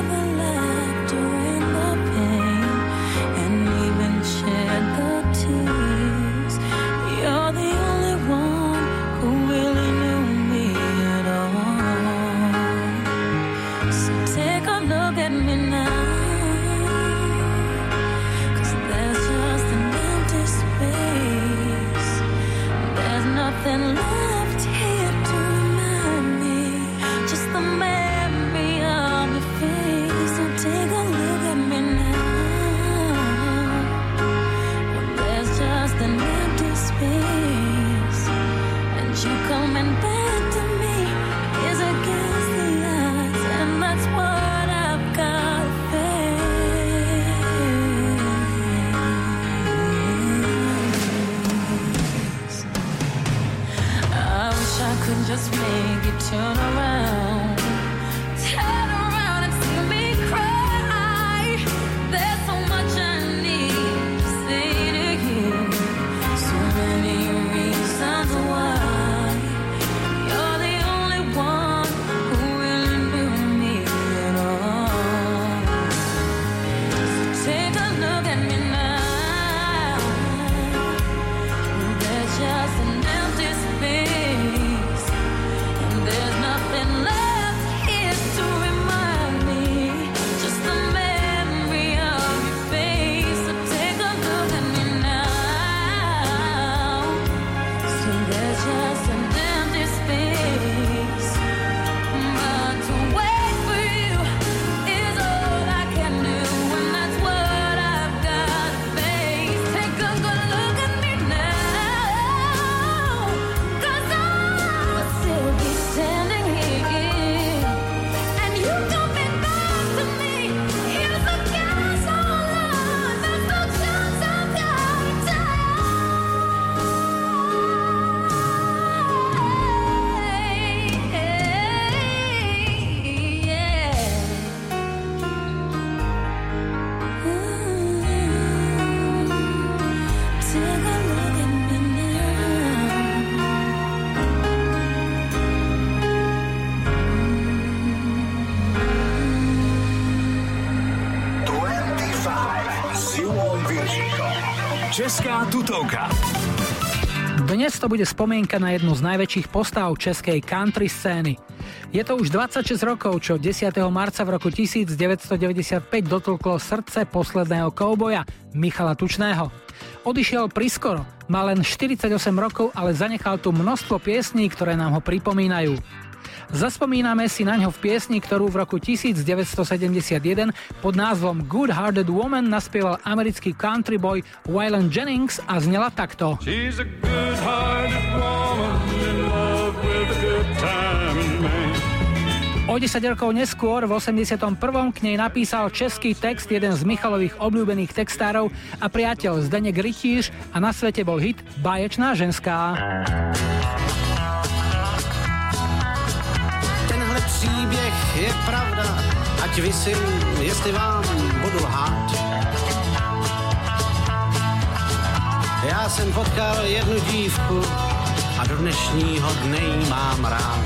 Bude spomienka na jednu z najväčších postav českej country scény. Je to už 26 rokov, čo 10. marca v roku 1995 dotlklo srdce posledného kouboja Michala Tučného. Odišiel priskoro, má len 48 rokov, ale zanechal tu množstvo piesní, ktoré nám ho pripomínajú. Zaspomíname si na ňo v piesni, ktorú v roku 1971 pod názvom Good Hearted Woman naspieval americký country boy Waylon Jennings a znela takto. She's a good-hearted woman in love with a good time man. O 10 rokov neskôr, v 81. k nej napísal český text jeden z Michalových obľúbených textárov a priateľ Zdenek Rytíř a na svete bol hit Báječná ženská. Je pravda, ať vysím, jestli vám budu lhát. Já jsem potkal jednu dívku a do dnešního dne jí mám rád.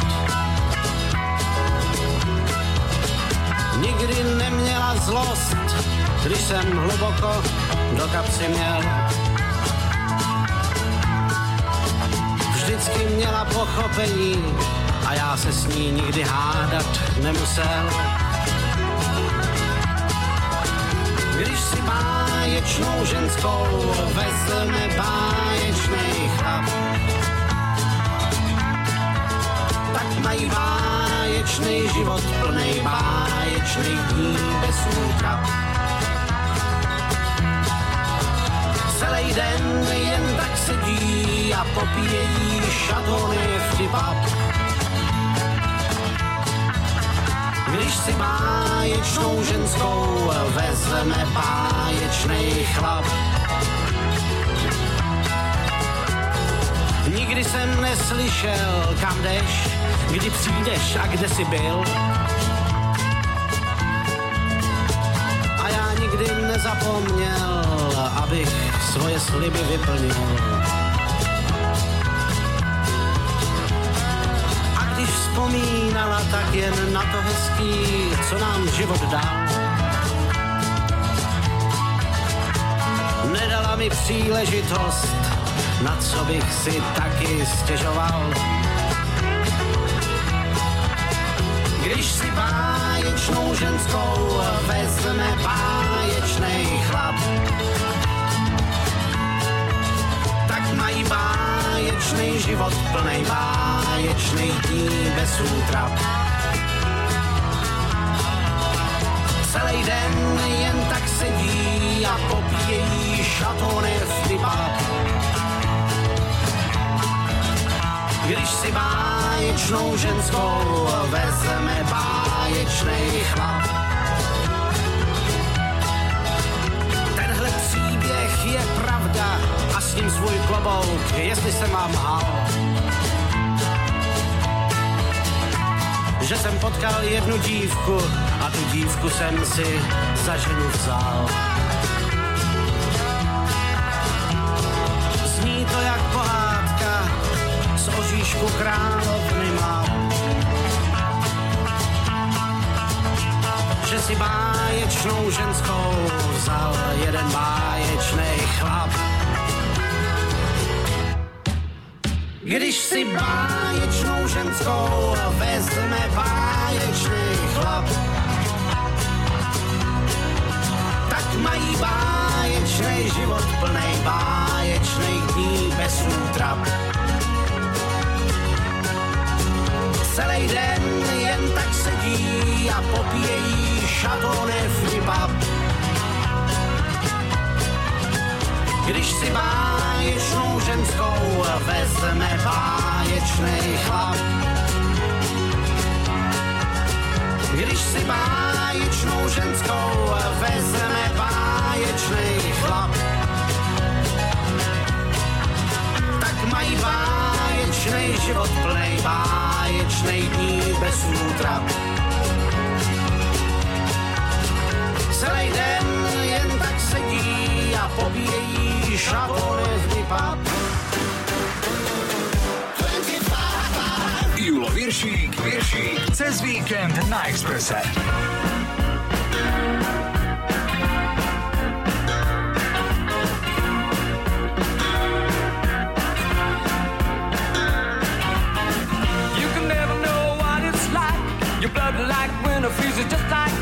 Nikdy neměla zlost, když jsem hluboko do kapsy měl. Vždycky měla pochopení a já se s ní nikdy hádat nemusel. Když si báječnou ženskou vezme báječnej chlap, tak mají báječný život plnej báječných dní bez útrap. Celý den jen tak sedí a popíjejí šatony vtipap. Když si báječnou ženskou vezme báječnej chlap. Nikdy jsem neslyšel, kam jdeš, kdy přijdeš a kde jsi byl. A já nikdy nezapomněl, abych svoje sliby vyplnil. Když vzpomínala, tak jen na to hezký, co nám život dal. Nedala mi příležitost, na co bych si taky stěžoval. Když si báječnou ženskou vezme báječnej chlap, mají báječný život plnej báječných dní bez útrap. Celý den jen tak sedí a popíjejí šatony v typách. Když si báječnou ženskou vezme báječnej chlap. S ním svůj klobouk, jestli jsem vám lhal. Že jsem potkal jednu dívku a tu dívku jsem si za ženu vzal. Zní to jak pohádka, z oříšku královny má. Že si báječnou ženskou vzal jeden báječnej chlap. Když si báječnou ženskou vezme báječný chlap, tak mají báječný život plnej báječných dní bez útrap. Celý den jen tak sedí a popíjejí šatony flipap. Když si báječnou ženskou vezme báječnej chlap. Když si báječnou ženskou vezme báječnej chlap. Tak mají báječnej život plnej báječnej dní bez útrap. Celý den jen tak sedí a pobíjejí šabony z vypad. Julo Viršík, Viršík, cez víkend na Your blood like winter freezes just like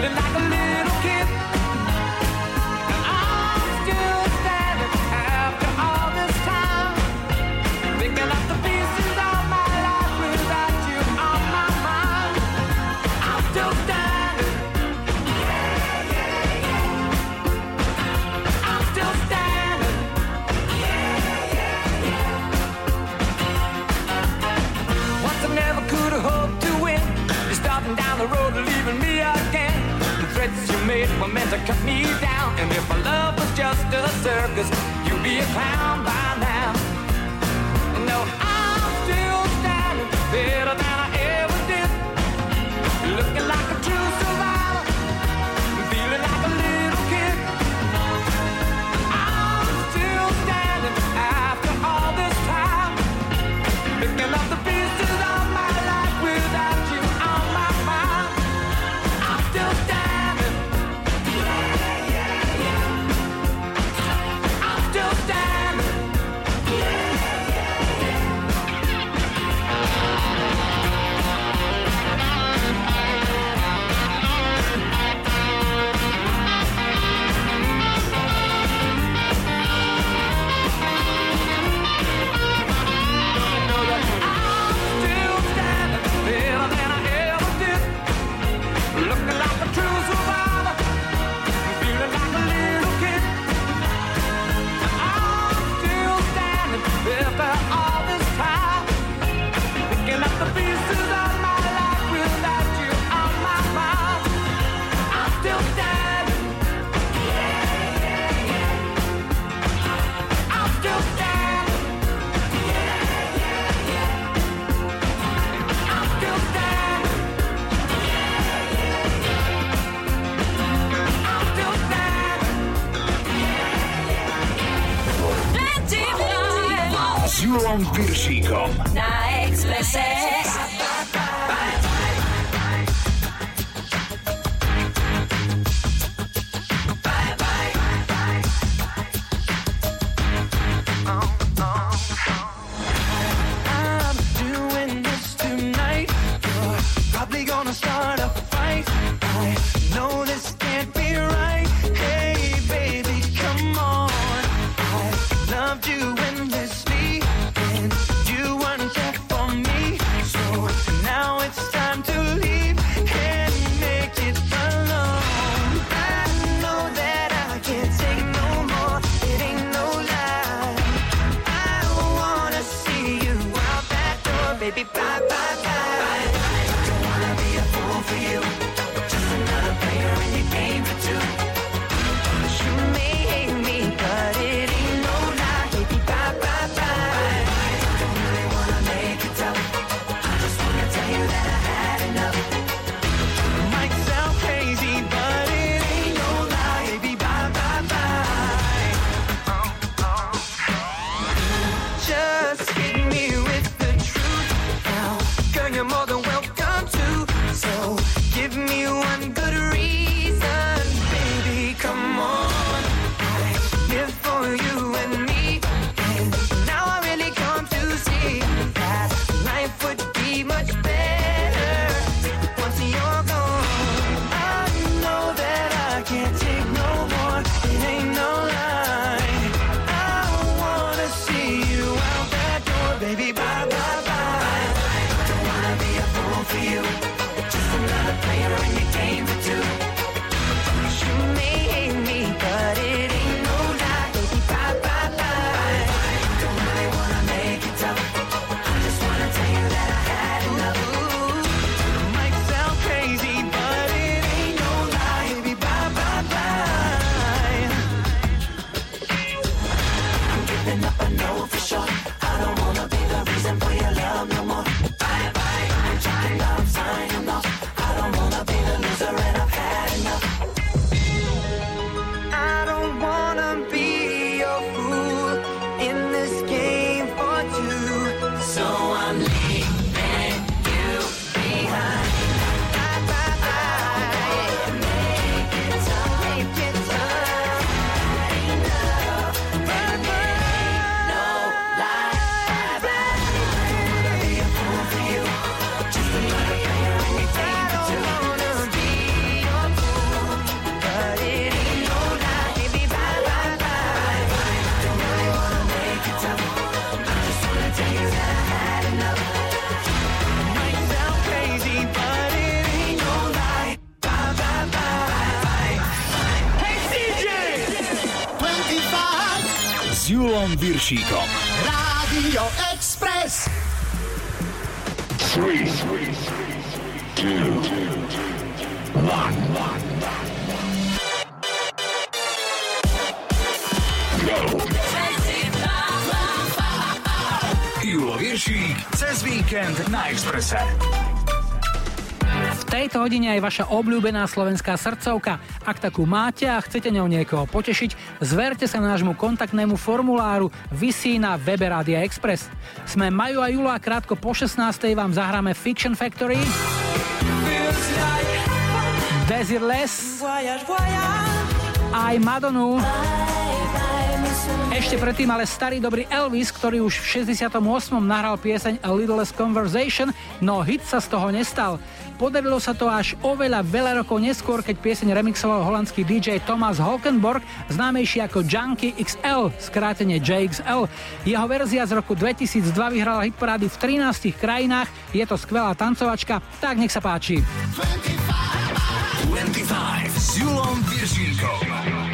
feeling like a little kid. To cut me down. And if my love was just a circus, you'd be a clown by now. No, I'm still standing better Julom Piršíkom. Na Julom Viršíkom. Rádio Express. Three, two, one, Julo Viršík cez víkend na Exprese. V tejto hodine aj vaša obľúbená slovenská srdcovka. Ak takú máte a chcete ňou niekoho potešiť, zverte sa nášmu kontaktnému formuláru, vysí na webe Rádia Express. Sme Maju a Julo a krátko po 16. vám zahráme Fiction Factory, Desireless, aj Madonu. Ešte predtým ale starý dobrý Elvis, ktorý už v 68. nahral pieseň A Little Less Conversation, no hit sa z toho nestal. Podarilo sa to až oveľa veľa rokov neskôr, keď pieseň remixoval holandský DJ Thomas Holkenborg, známejší ako Junkie XL, skrátene JXL. Jeho verzia z roku 2002 vyhrala hitparády v 13 krajinách, je to skvelá tancovačka, tak nech sa páči. 25 s Julom Viršíkom.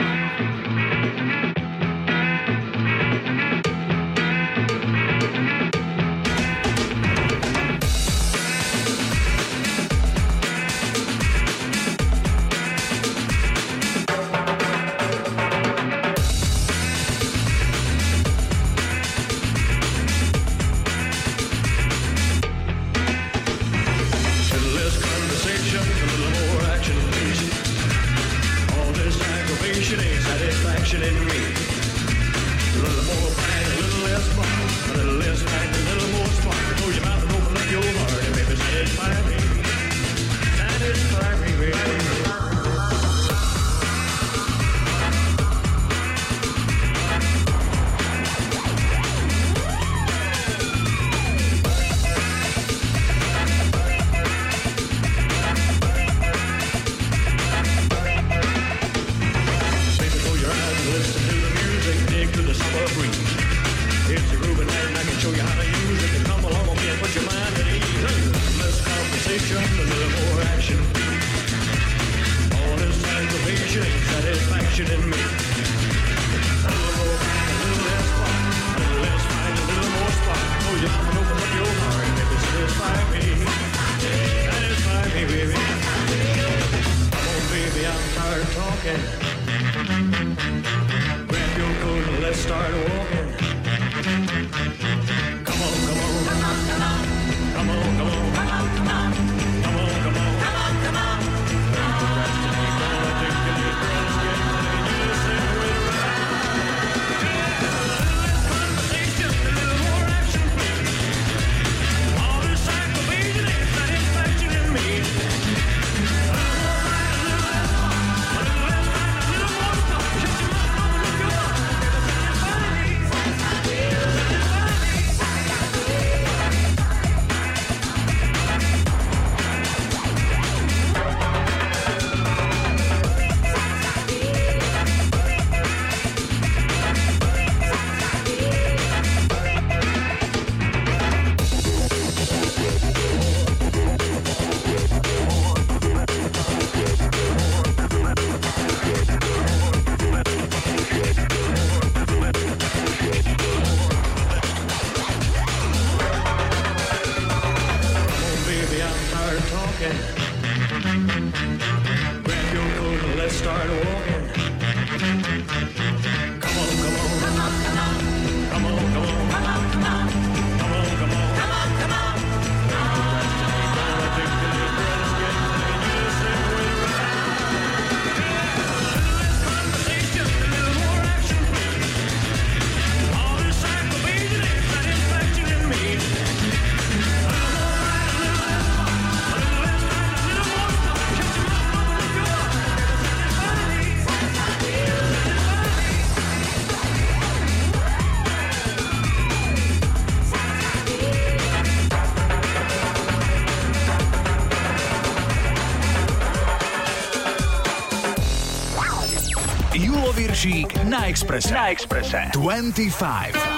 Viršík na Exprese. Na Exprese. 25.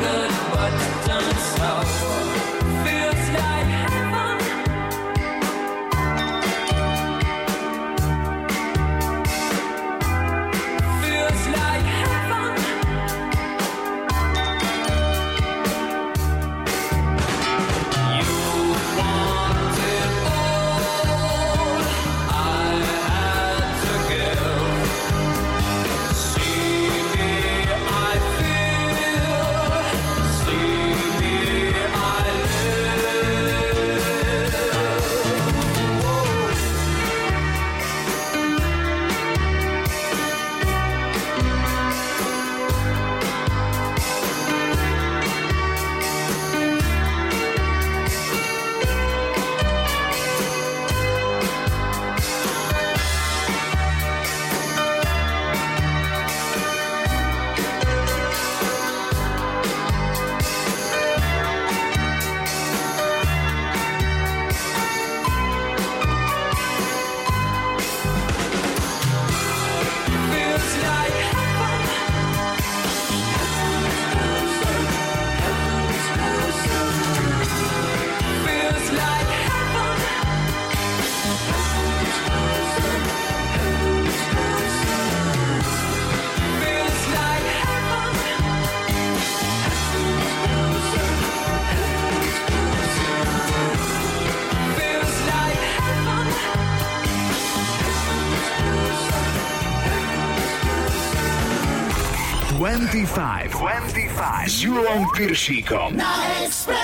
good, but don't stop. 25. S Julom Piršíkom. Na Expresse.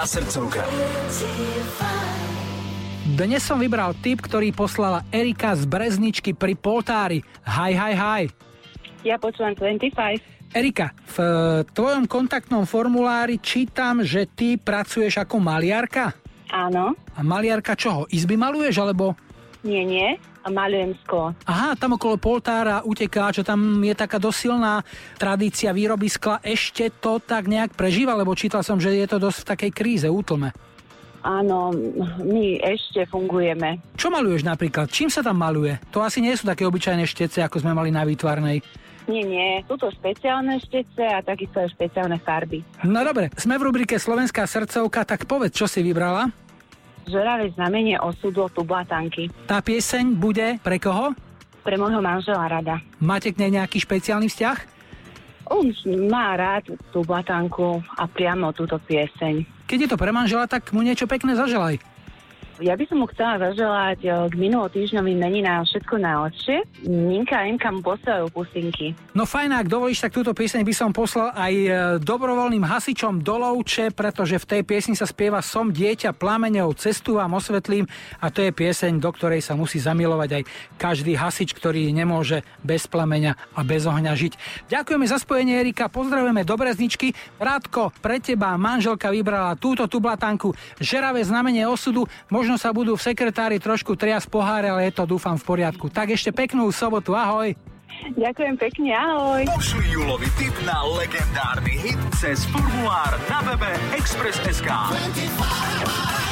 Srdcovka. Dnes som vybral tip, ktorý poslala Erika z Brezničky pri Poltári. Hi, hi, hi. Ja počúvam 25. Erika, v e, tvojom kontaktnom formulári čítam, že ty pracuješ ako maliarka. Áno. A maliarka čoho? Izby maluješ, alebo... Nie, nie. A malujem sklo. Aha, tam okolo Poltára uteká, čo tam je taká dosilná tradícia výroby skla. Ešte to tak nejak prežíva, lebo čítal som, že je to dosť v takej kríze, útlme. Áno, my ešte fungujeme. Čo maluješ napríklad? Čím sa tam maluje? To asi nie sú také obyčajné štece, ako sme mali na výtvarnej. Nie, nie. Sú to špeciálne štece a takisto aj špeciálne farby. No dobre, sme v rubrike Slovenská srdcovka, tak povedz, čo si vybrala? Žeravé znamenie osudu od Tublatanky. Tá pieseň bude pre koho? Pre môjho manžela rada. Máte k nej nejaký špeciálny vzťah? On má rád tú blatanku a priamo túto pieseň. Keď je to pre manžela, tak mu niečo pekné zaželaj. Ja by som mu chcela zaželať eh, k minulotýždňovým meninám všetko najlepšie. Ninka a Imka mu posielajú pustinky. No fajn, ak dovolíš, tak túto pieseň by som poslal aj e, dobrovoľným hasičom do Lovče, pretože v tej piesni sa spieva Som dieťa plameňov, cestu vám osvetlím a to je pieseň, do ktorej sa musí zamilovať aj každý hasič, ktorý nemôže bez plameňa a bez ohňa žiť. Ďakujeme za spojenie, Erika, pozdravujeme do Brezničky. Rádko, pre teba manželka vybrala túto tublatanku, žeravé znamenie osudu, možno Možno sa budú v sekretári trošku trias poháre, ale je to dúfam v poriadku. Tak ešte peknú sobotu, ahoj. Ďakujem pekne, ahoj. Pošli Julovi tip na legendárny hit cez formulár na webe Express.sk. 25.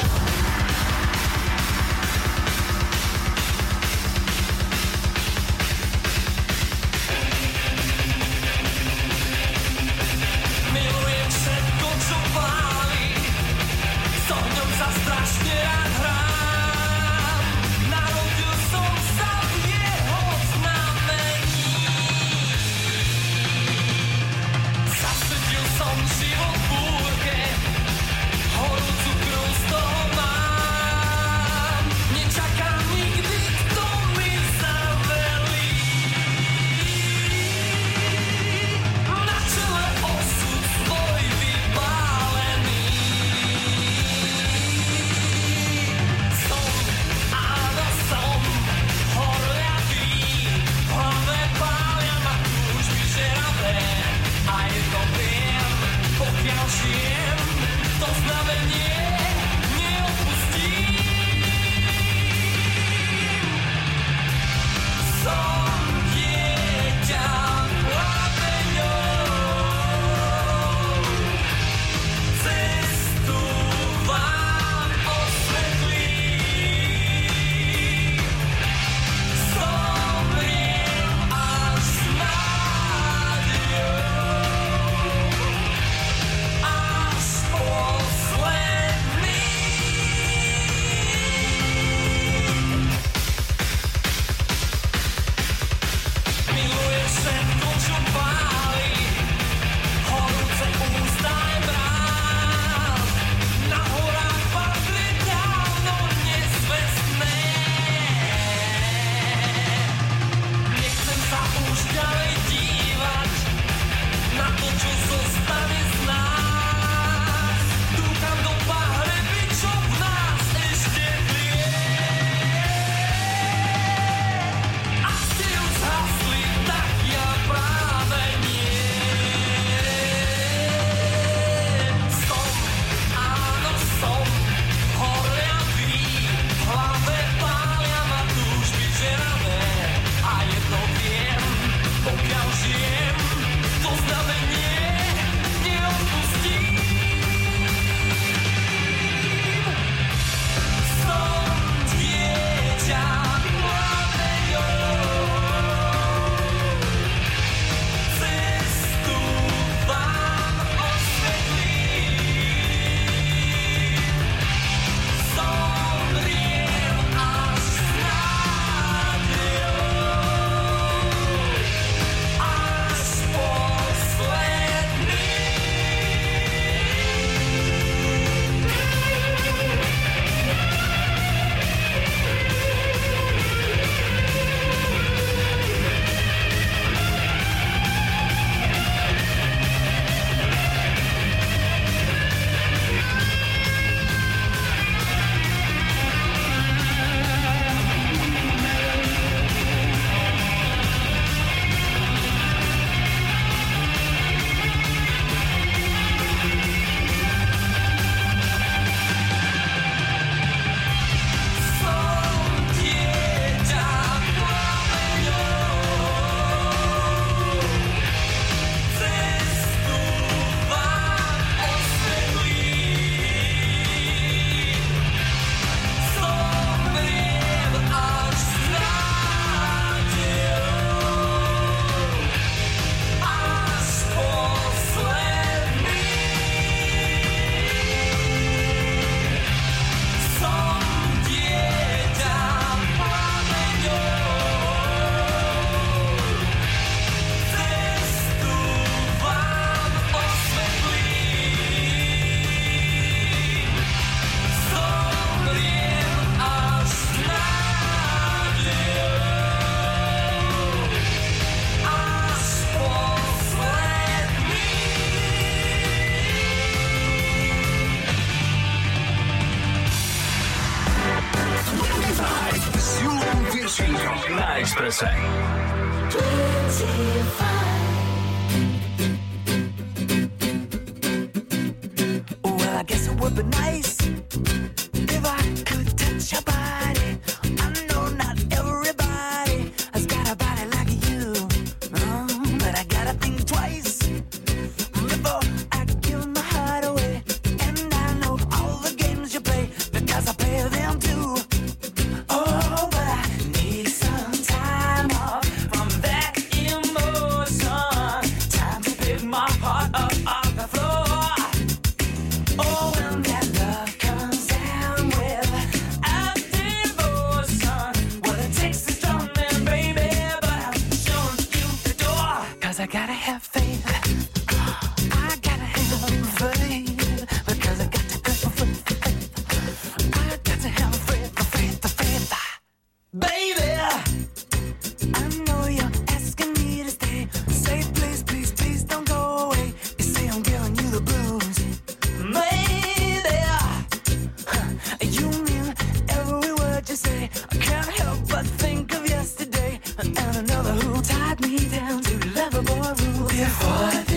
Give one.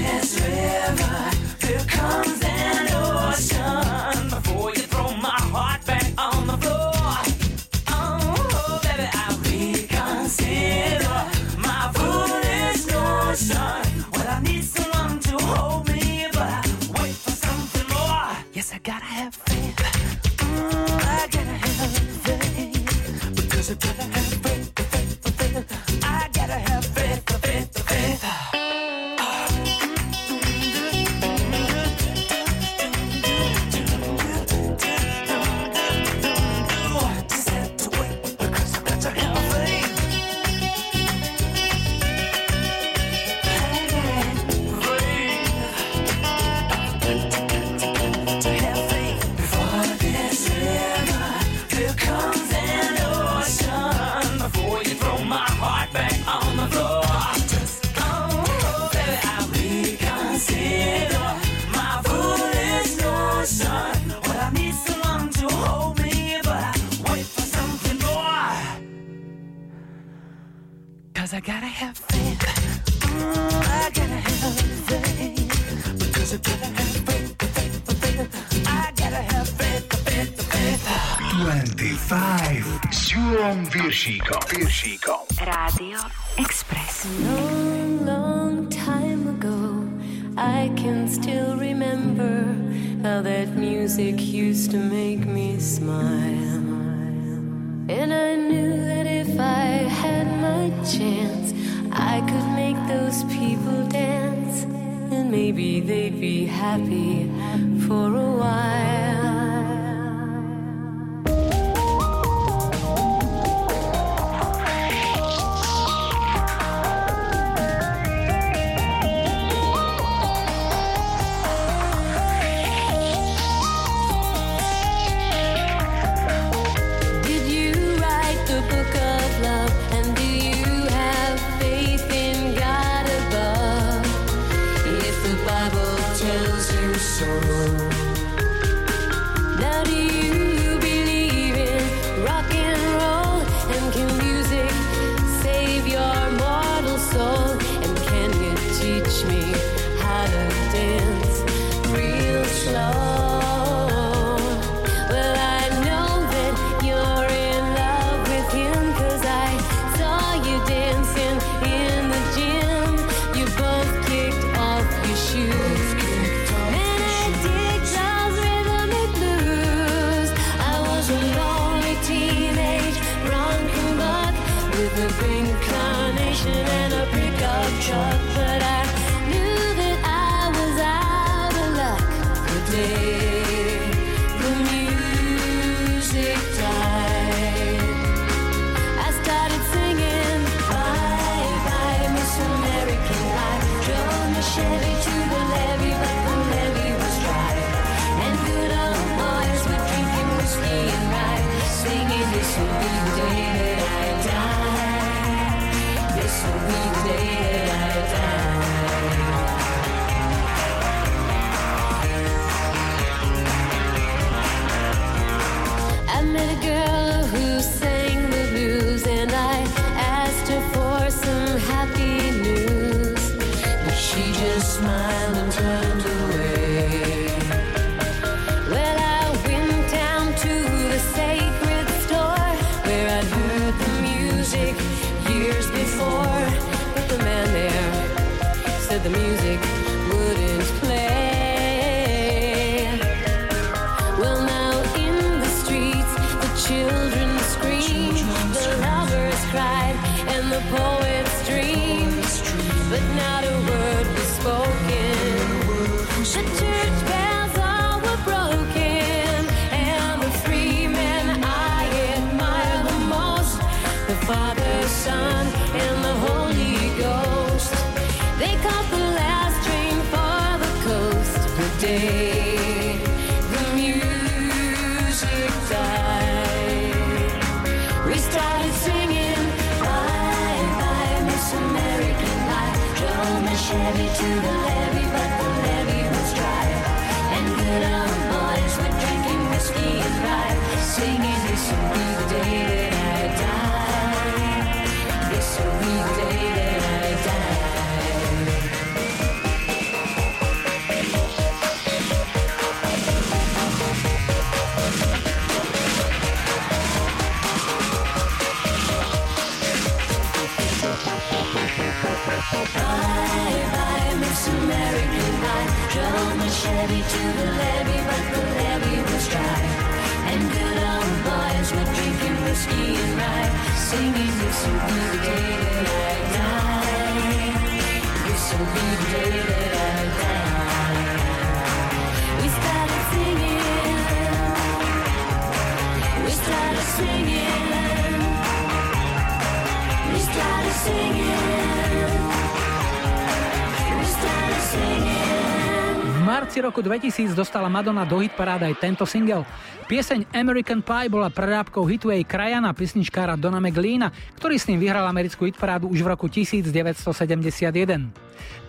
Roku 2000 dostala Madonna do hitparád aj tento single. Pieseň American Pie bola prerábkou hitu jej krajana pesničkára Dona McLeana, ktorý s ním vyhral americkú hitparádu už v roku 1971.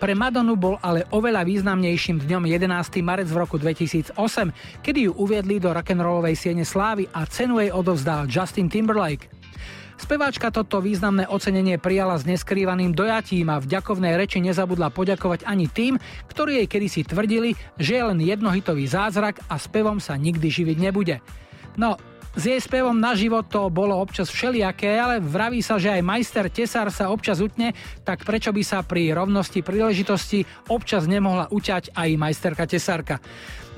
Pre Madonu bol ale oveľa významnejším dňom 11. marec v roku 2008, kedy ju uviedli do rock'n'rollovej siene slávy a cenu jej odovzdal Justin Timberlake. Speváčka toto významné ocenenie prijala s neskrývaným dojatím a v ďakovnej reči nezabudla poďakovať ani tým, ktorí jej kedysi tvrdili, že je len jednohitový zázrak a spevom sa nikdy živiť nebude. No, s jej spevom na život to bolo občas všelijaké, ale vraví sa, že aj majster tesár sa občas utne, tak prečo by sa pri rovnosti príležitosti občas nemohla uťať aj majsterka tesárka.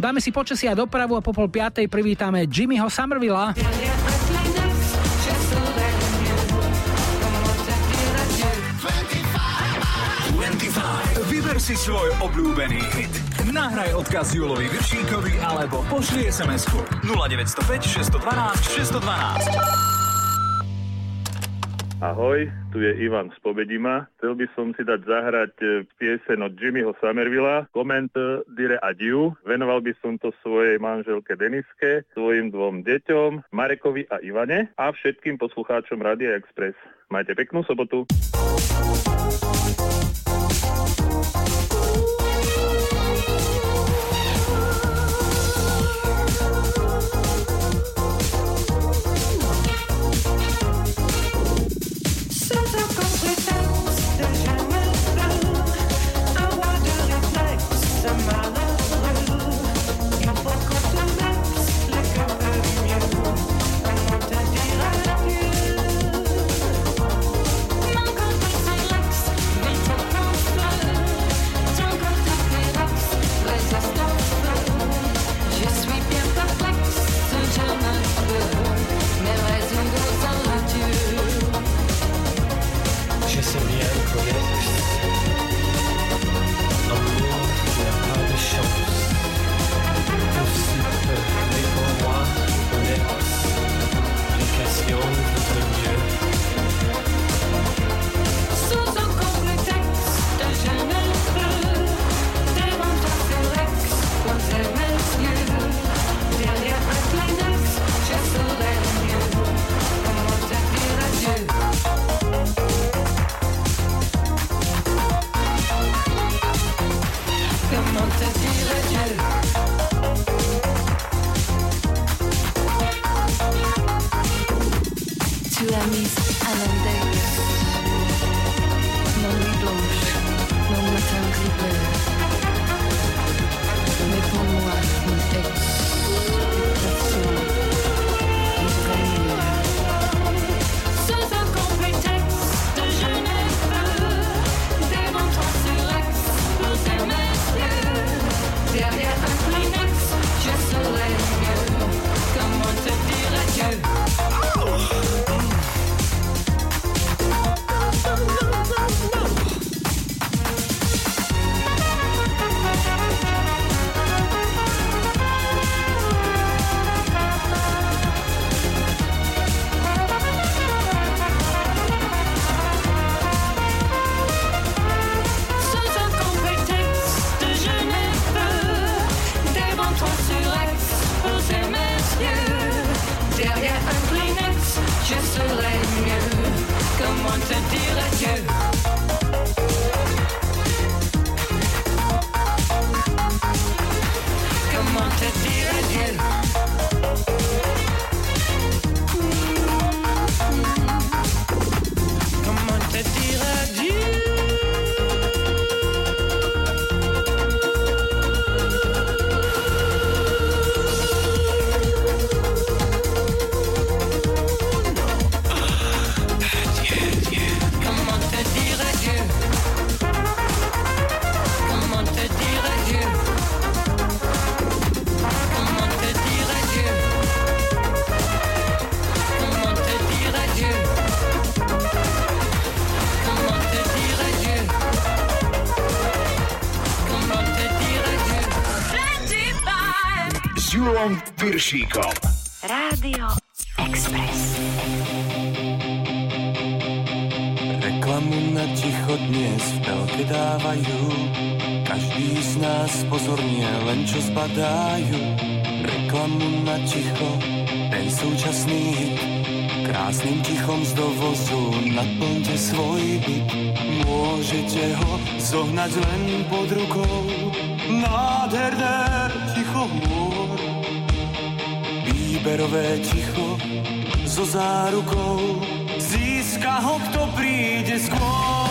Dáme si počasie a dopravu a po pol piatej privítame Jimmyho Somervilla. 25. Vyber si svoj obľúbený hit. Nahraj odkaz Julovi Viršíkovi alebo pošli SMS-ku 0905 612 612. Ahoj, tu je Ivan z Pobedima. Chcel by som si dať zahrať e, piesen od Jimmyho Somervilla, Comment Dire Adieu. Venoval by som to svojej manželke Deniske, svojim dvom deťom, Marekovi a Ivane a všetkým poslucháčom Radia Express. Majte peknú sobotu. Piršíkom. Rádio Express. Reklamu na ticho dnes v telke dávajú. Každý z nás pozorne len čo zbadajú. Reklamu na ticho, ten súčasný hit. Krásnym tichom z dovozu naplňte svoj byt. Môžete ho zohnať len pod rukou. Nádherné Féberové ticho so zárukou. Získa ho, kto príde skôr.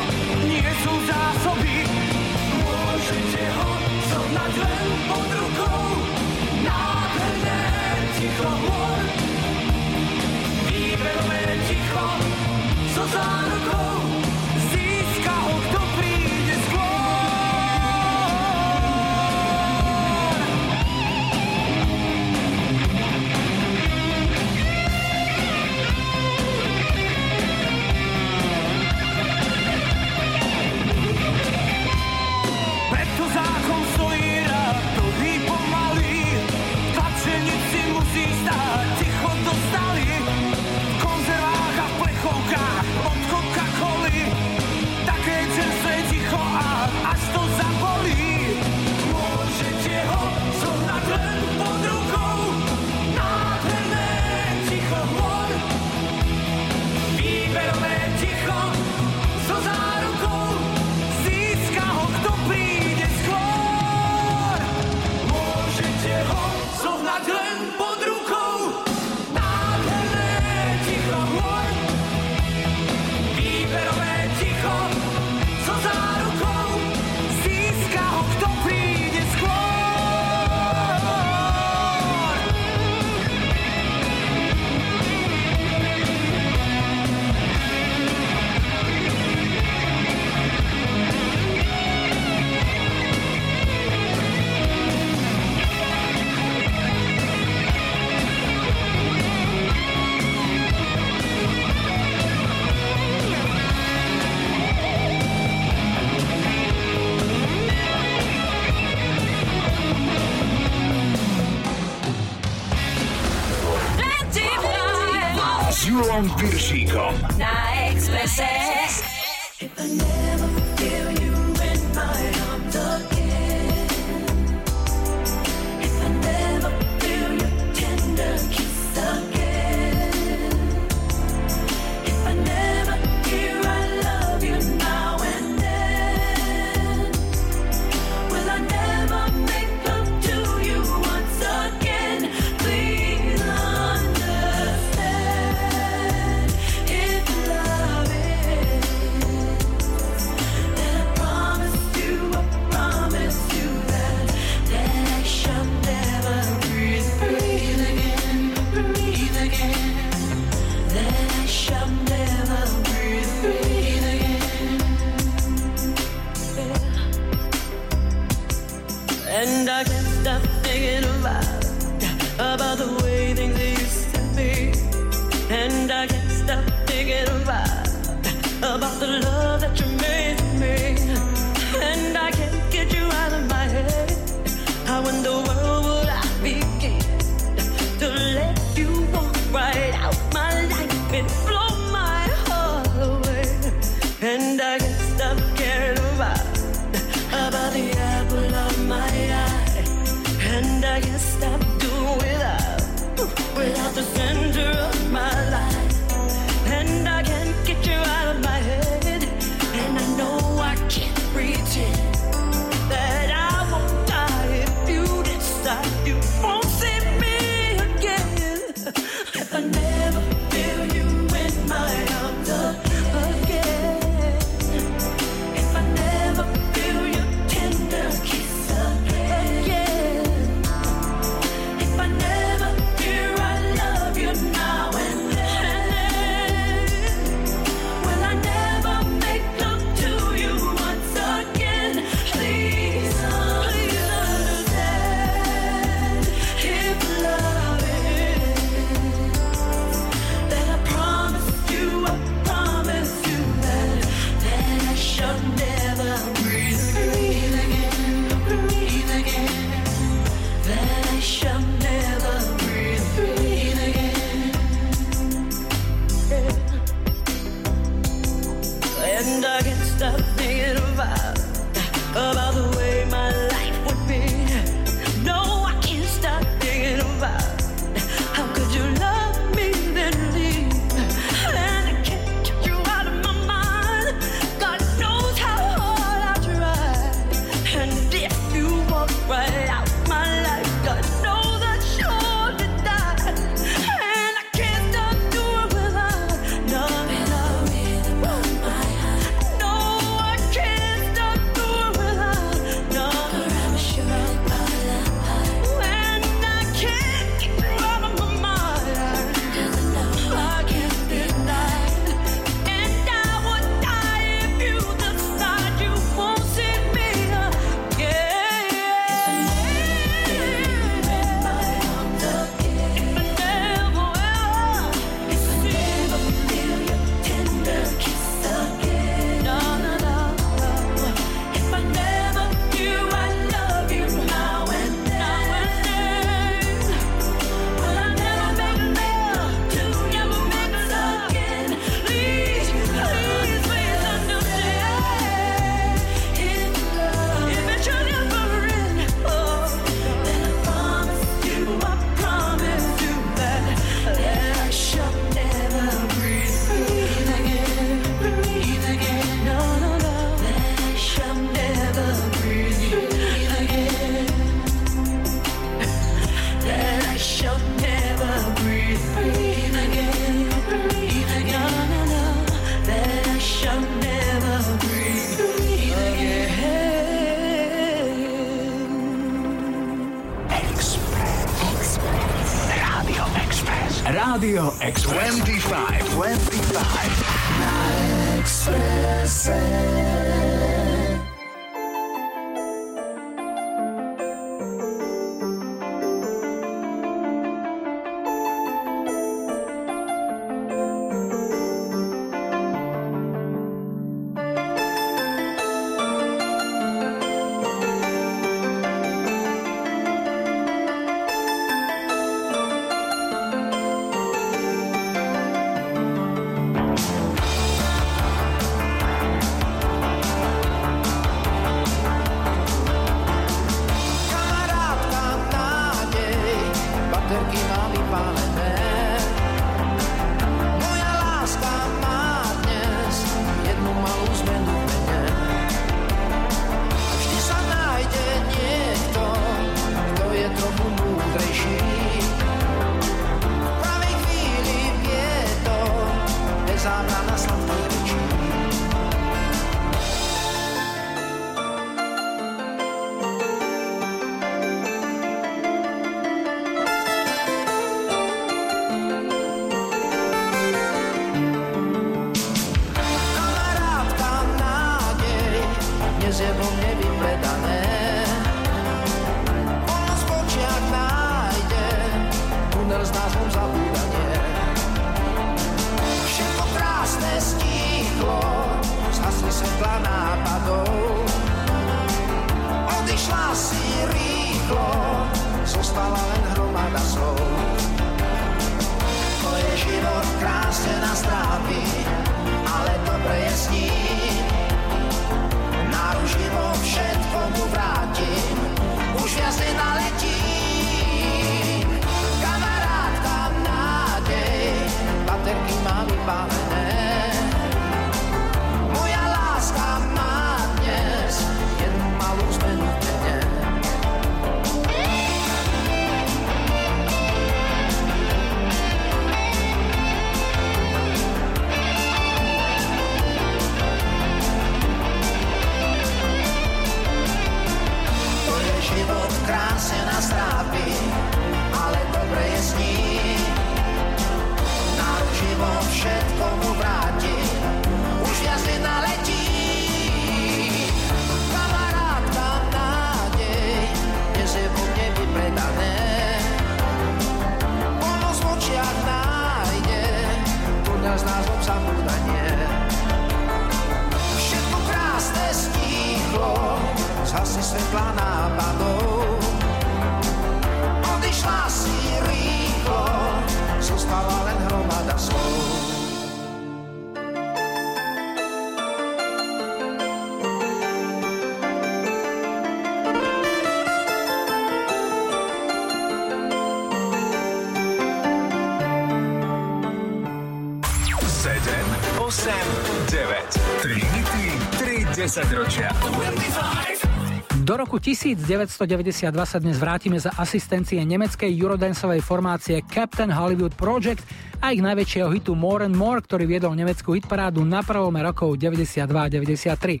1992 sa dnes vrátime za asistencie nemeckej eurodanceovej formácie Captain Hollywood Project a ich najväčšieho hitu More and More, ktorý viedol nemeckú hitparádu na prvome rokov 92 a 93.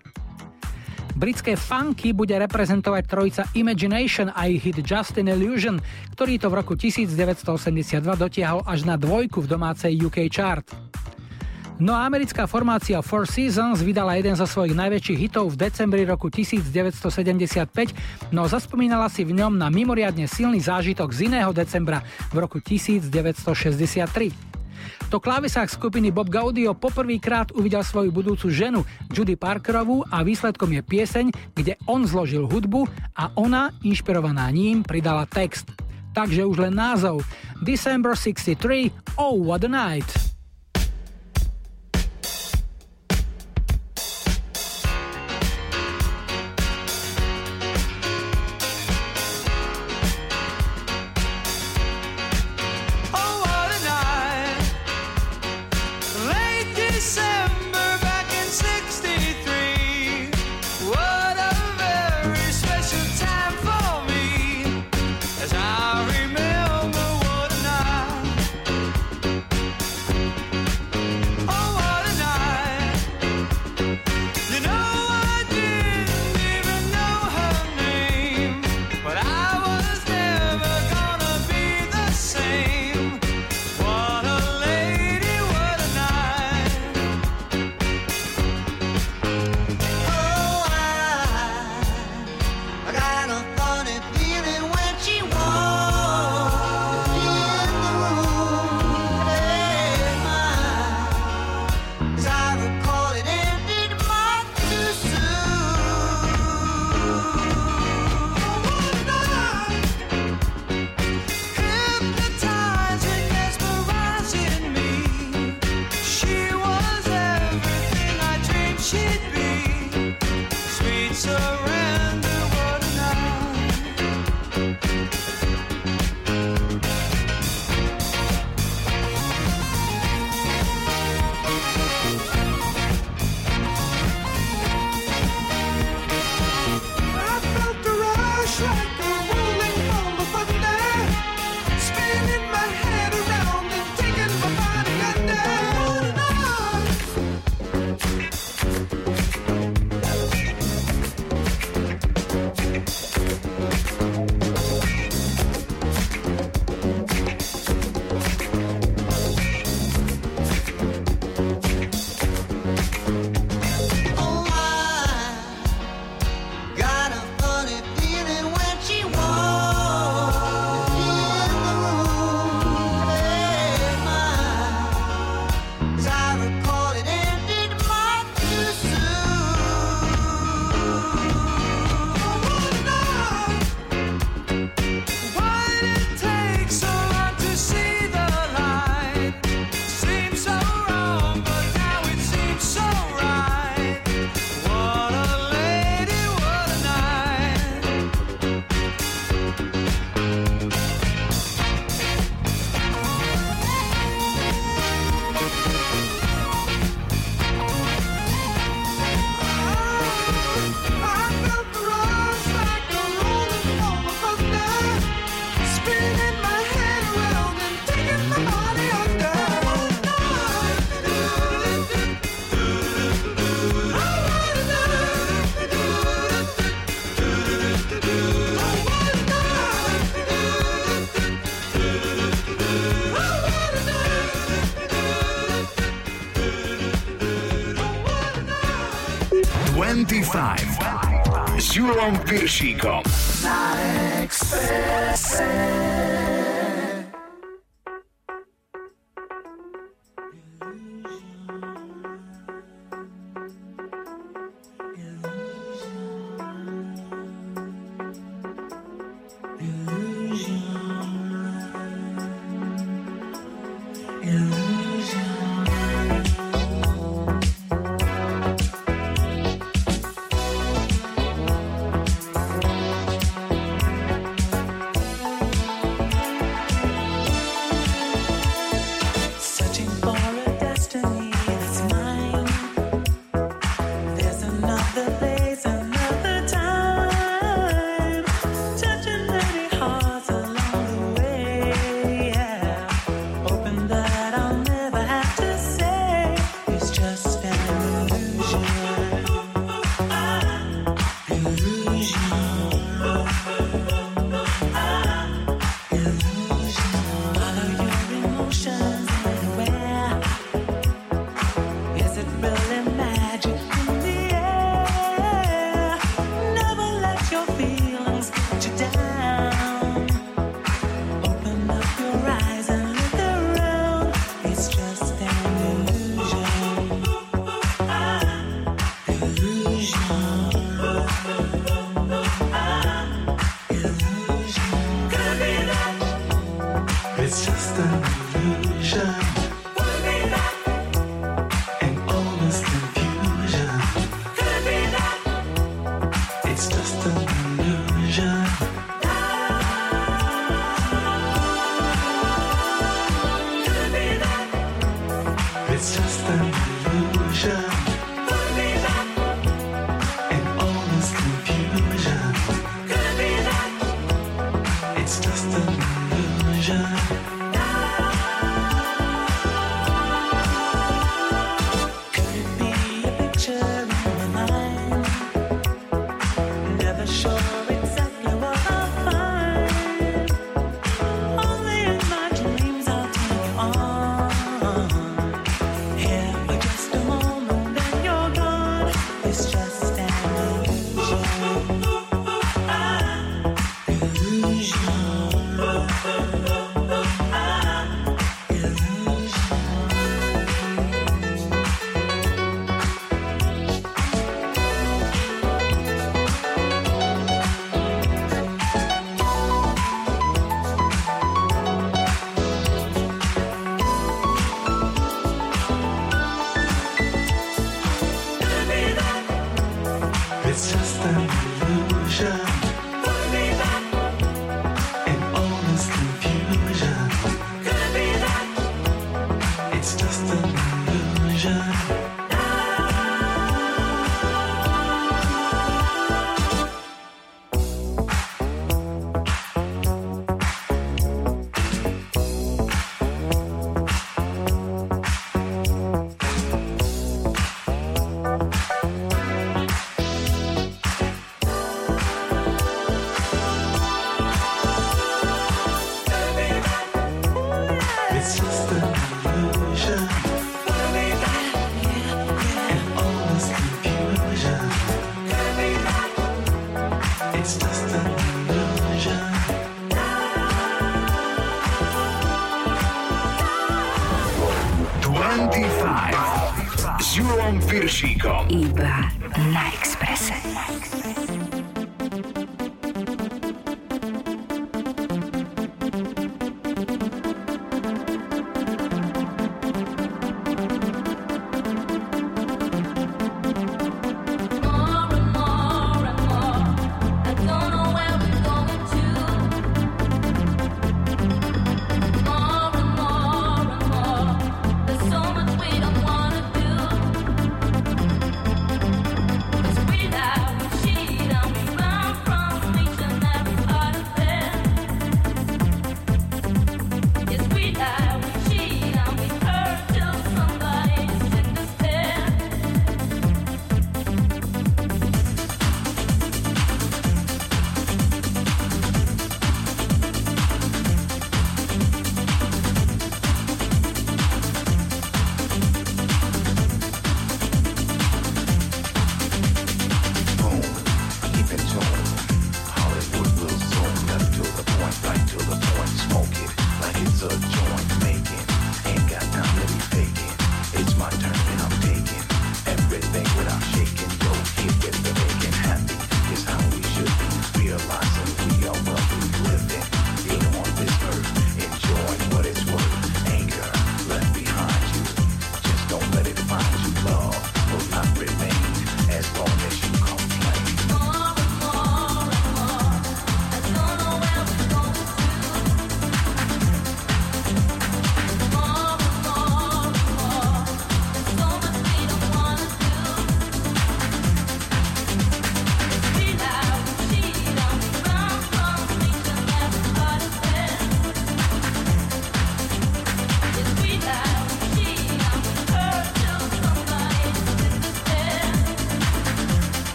Britské funky bude reprezentovať trojica Imagination a ich hit Just an Illusion, ktorý to v roku 1982 dotiahol až na dvojku v domácej UK chart. No a americká formácia Four Seasons vydala jeden zo svojich najväčších hitov v decembri roku 1975, no zaspomínala si v ňom na mimoriadne silný zážitok z iného decembra v roku 1963. To klávesák skupiny Bob Gaudio poprvýkrát uvidel svoju budúcu ženu Judy Parkerovú a výsledkom je pieseň, kde on zložil hudbu a ona, inšpirovaná ním, pridala text. Takže už len názov December 63, Oh What a Night. Julom Piršíkom. Na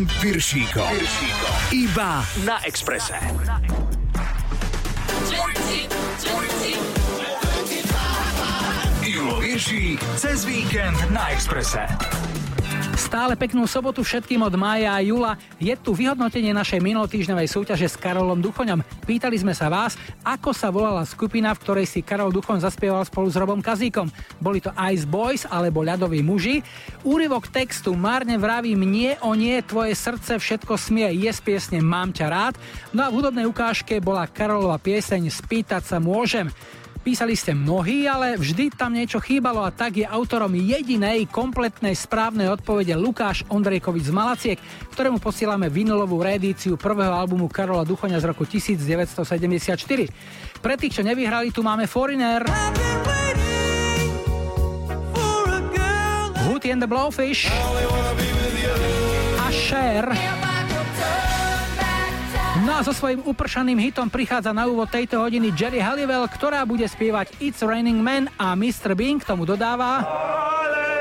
Julom Piršíkom. Iba na Exprese. Julo Viršík cez víkend na Exprese. Stále peknú sobotu všetkým od mája a júla. Je tu vyhodnotenie našej minulotýždňovej súťaže s Karolom Duchoňom. Pýtali sme sa vás, ako sa volala skupina, v ktorej si Karol Duchoň zaspieval spolu s Robom Kazíkom. Boli to Ice Boys alebo Ľadoví muži. Úryvok textu Márne vravím nie o nie, tvoje srdce všetko smie, je z piesne Mám ťa rád. No a v hudobnej ukážke bola Karolova pieseň Spýtať sa môžem. Písali ste mnohí, ale vždy tam niečo chýbalo a tak je autorom jedinej kompletnej správnej odpovede Lukáš Ondrejkovič z Malaciek, ktorému posielame vinilovú reedíciu prvého albumu Karola Duchoňa z roku 1974. Pre tých, čo nevyhrali, tu máme Foreigner. Hootie and the Blowfish. A Cher a so svojím upršaným hitom prichádza na úvod tejto hodiny Jerry Halliwell, ktorá bude spievať It's Raining Men a Mr. Bean k tomu dodáva... Ale!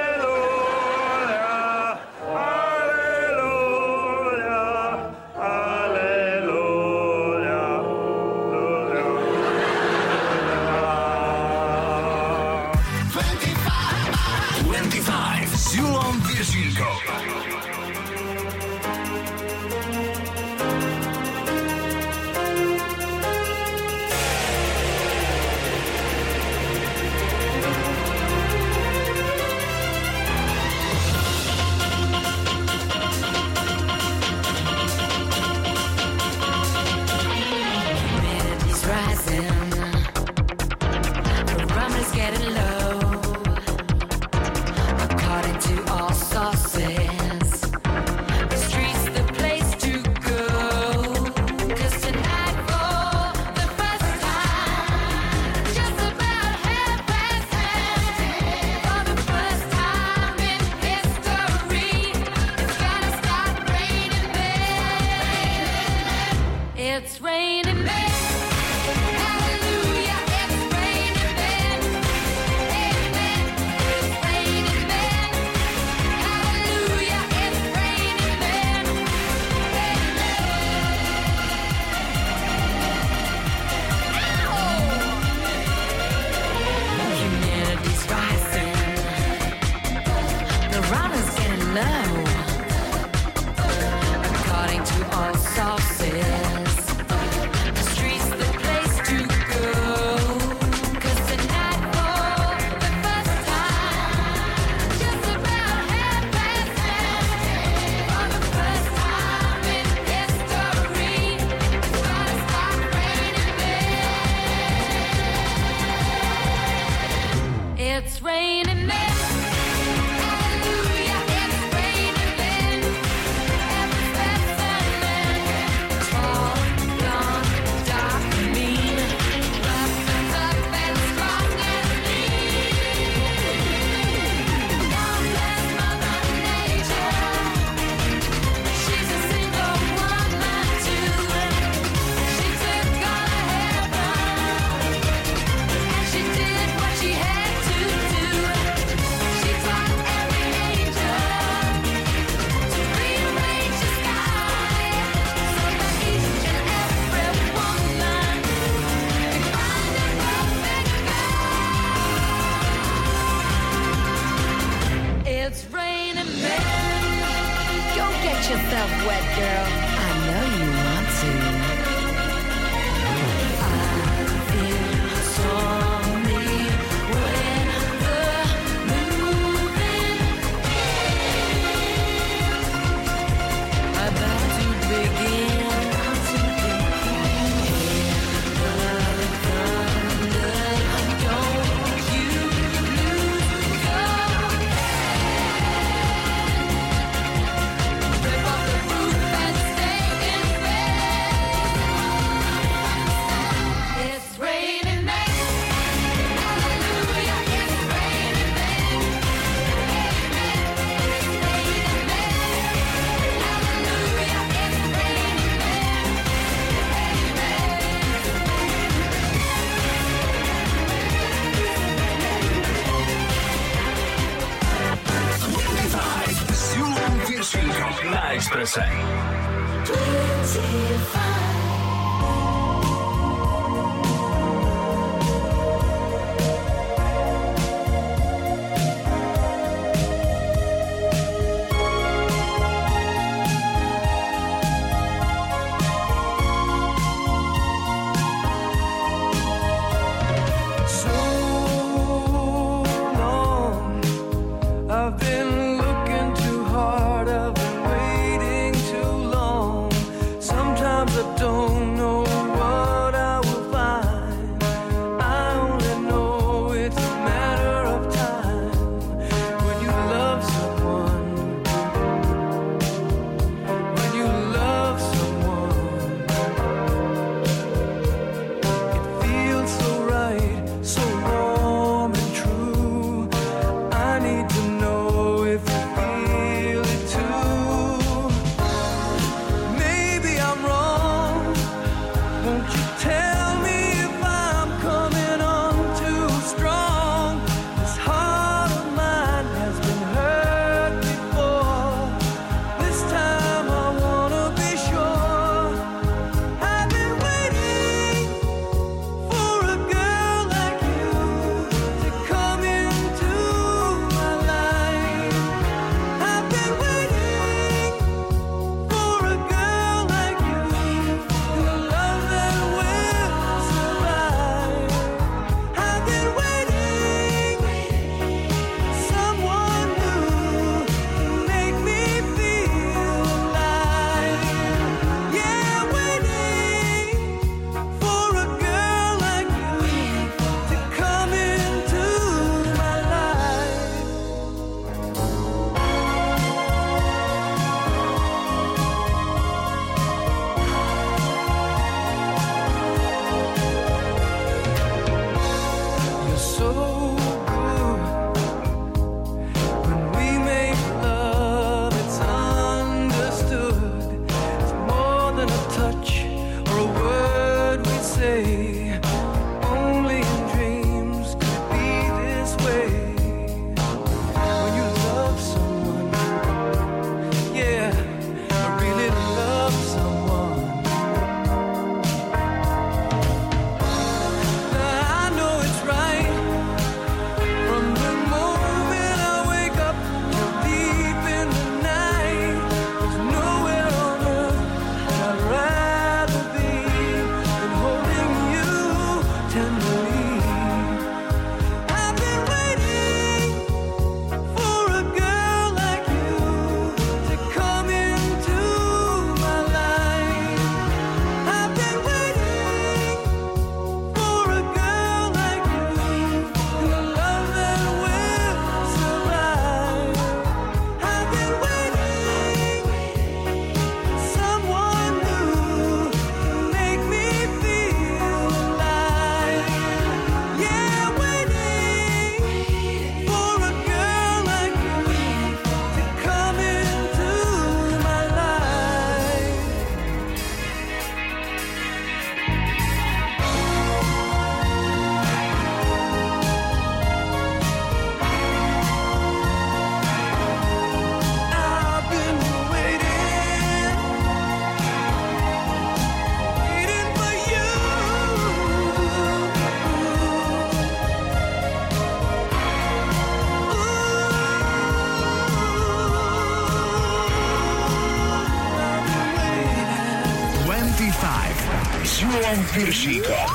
Julom Piršíkom.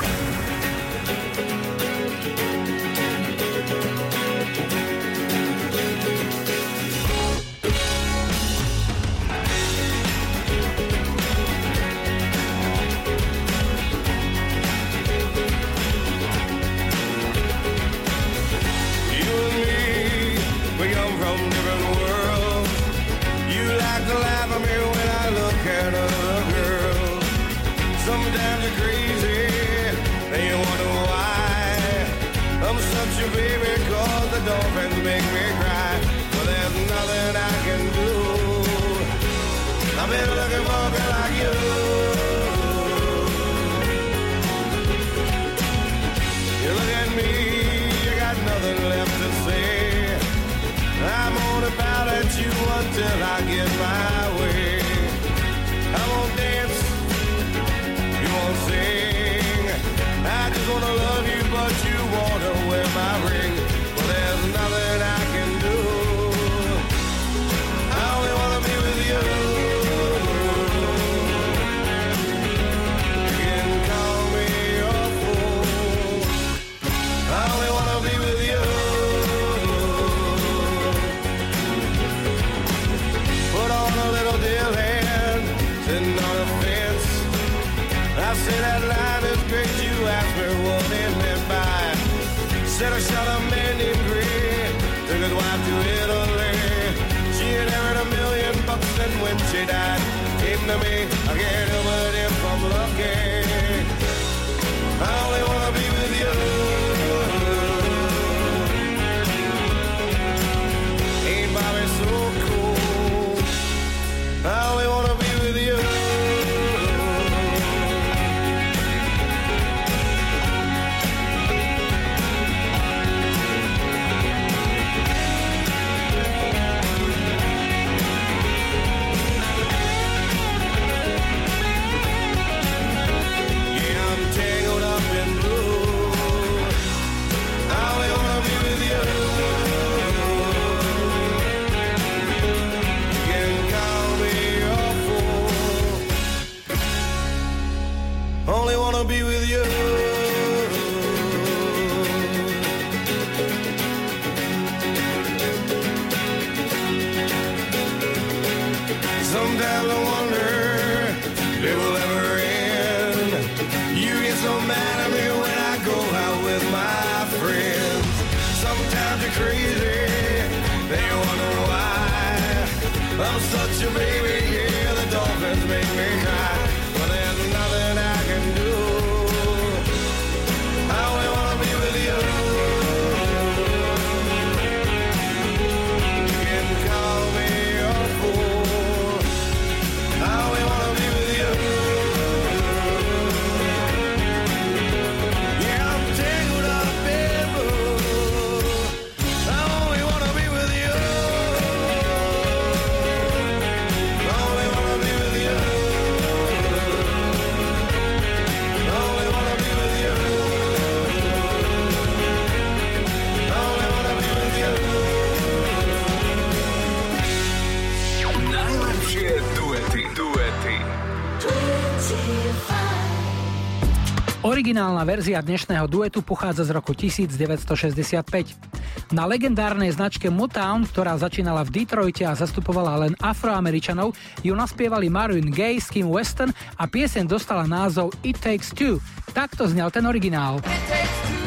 Originálna verzia dnešného duetu pochádza z roku 1965. Na legendárnej značke Motown, ktorá začínala v Detroite a zastupovala len afroameričanov, ju naspievali Marvin Gaye s Kim Weston a pieseň dostala názov It Takes Two. Takto znel ten originál. V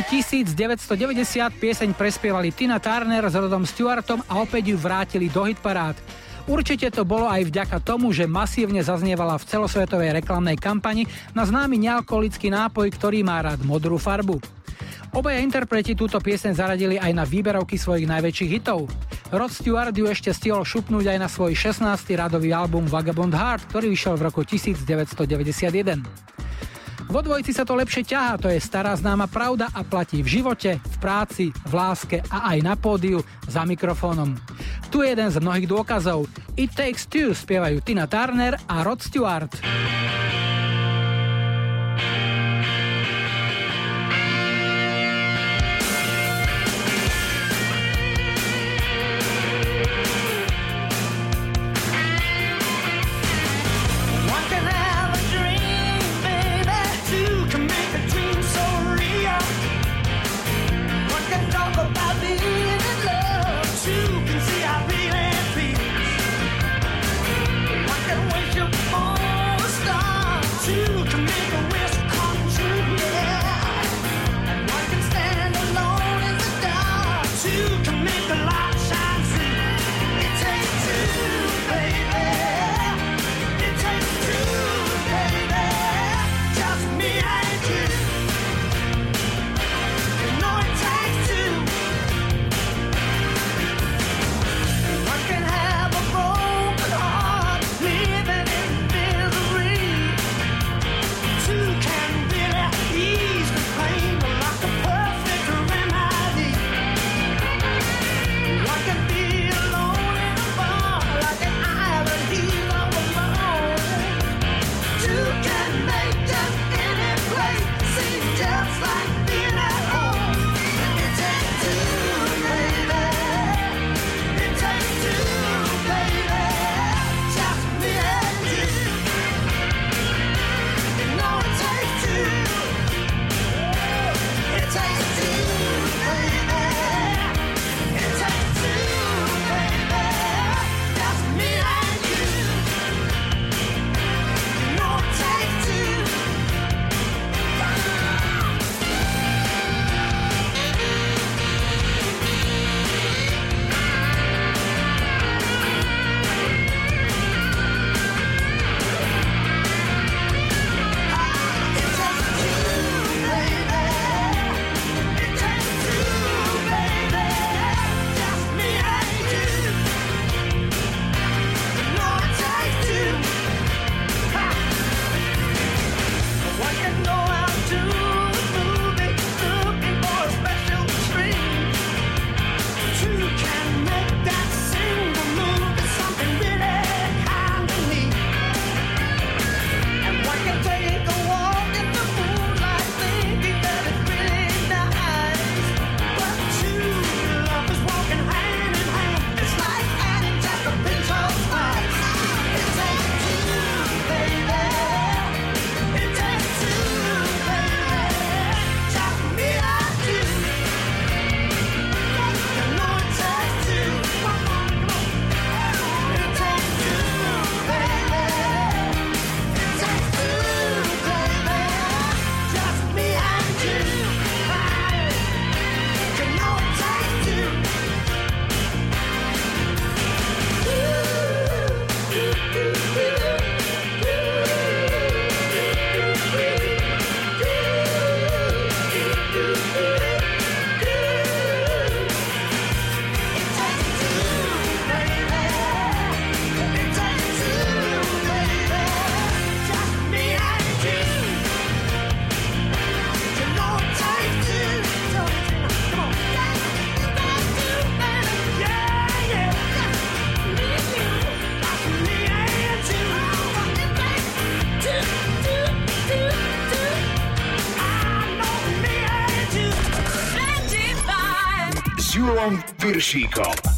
roku 1990 pieseň prespievali Tina Turner s Rodom Stewartom a opäť ju vrátili do hitparád. Určite to bolo aj vďaka tomu, že masívne zaznievala v celosvetovej reklamnej kampani na známy nealkoholický nápoj, ktorý má rád modrú farbu. Obaja interpreti túto pieseň zaradili aj na výberovky svojich najväčších hitov. Rod Stewart ju ešte stihol šupnúť aj na svoj 16. radový album Vagabond Heart, ktorý vyšiel v roku 1991. Vo dvojici sa to lepšie ťahá, to je stará známa pravda a platí v živote, v práci, v láske a aj na pódiu za mikrofónom. Tu je jeden z mnohých dôkazov. It Takes Two spievajú Tina Turner a Rod Stewart. Julom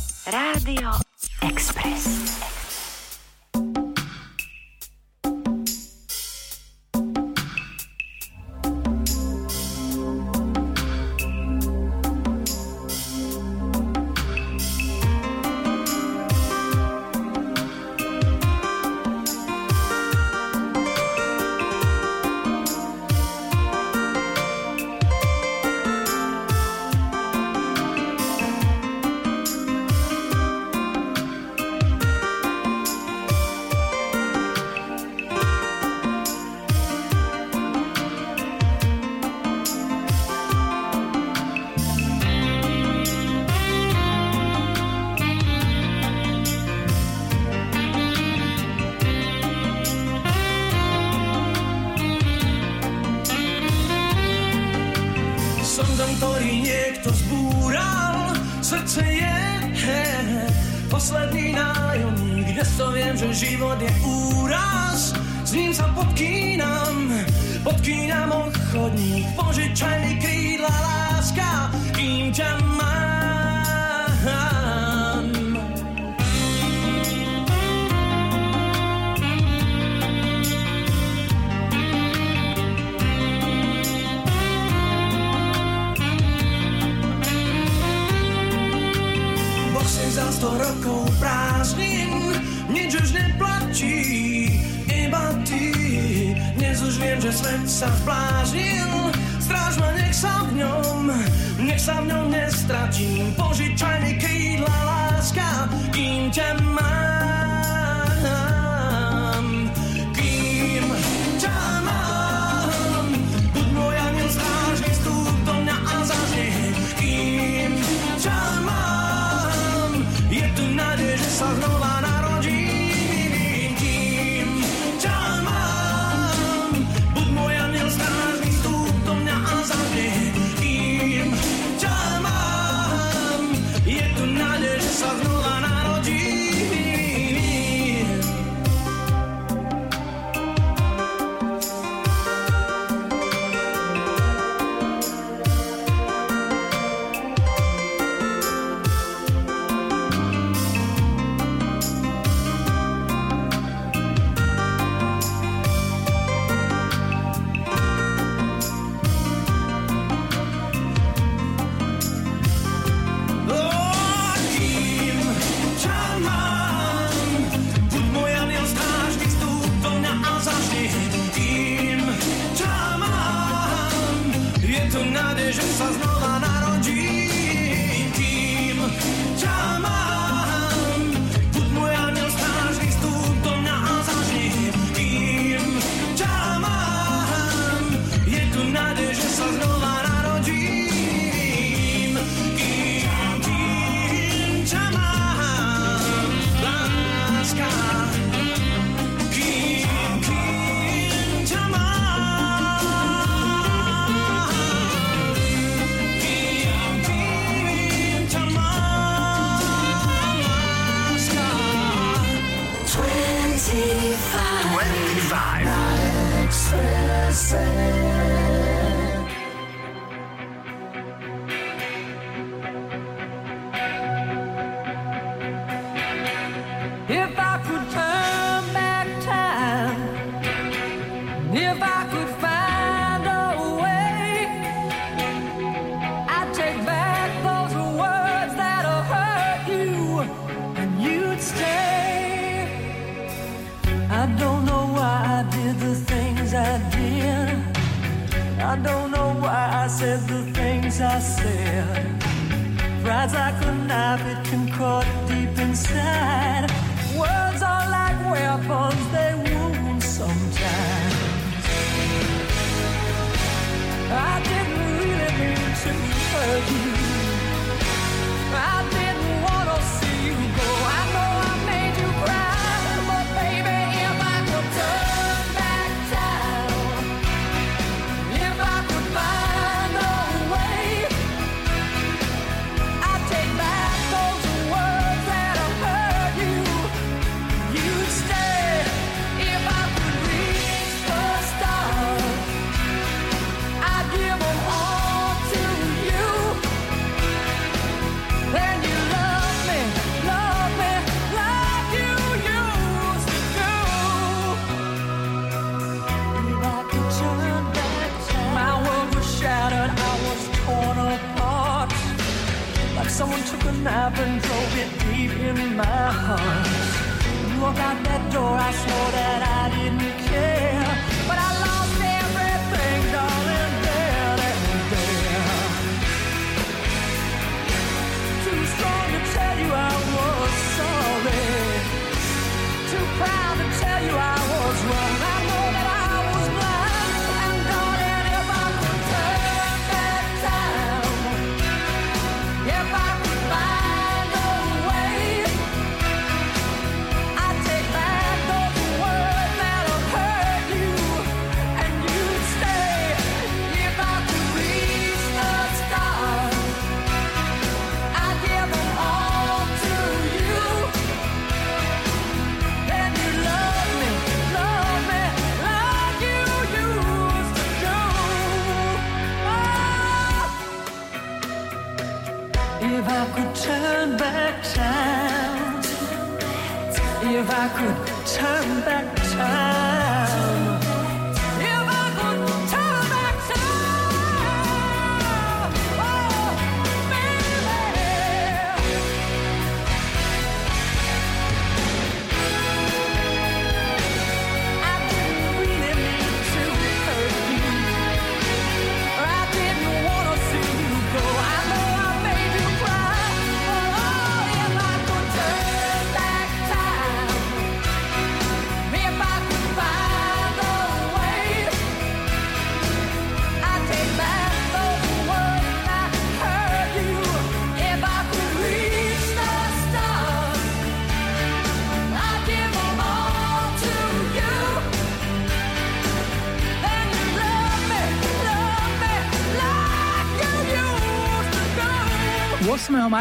Požičaj mi krídla láska, kým ťa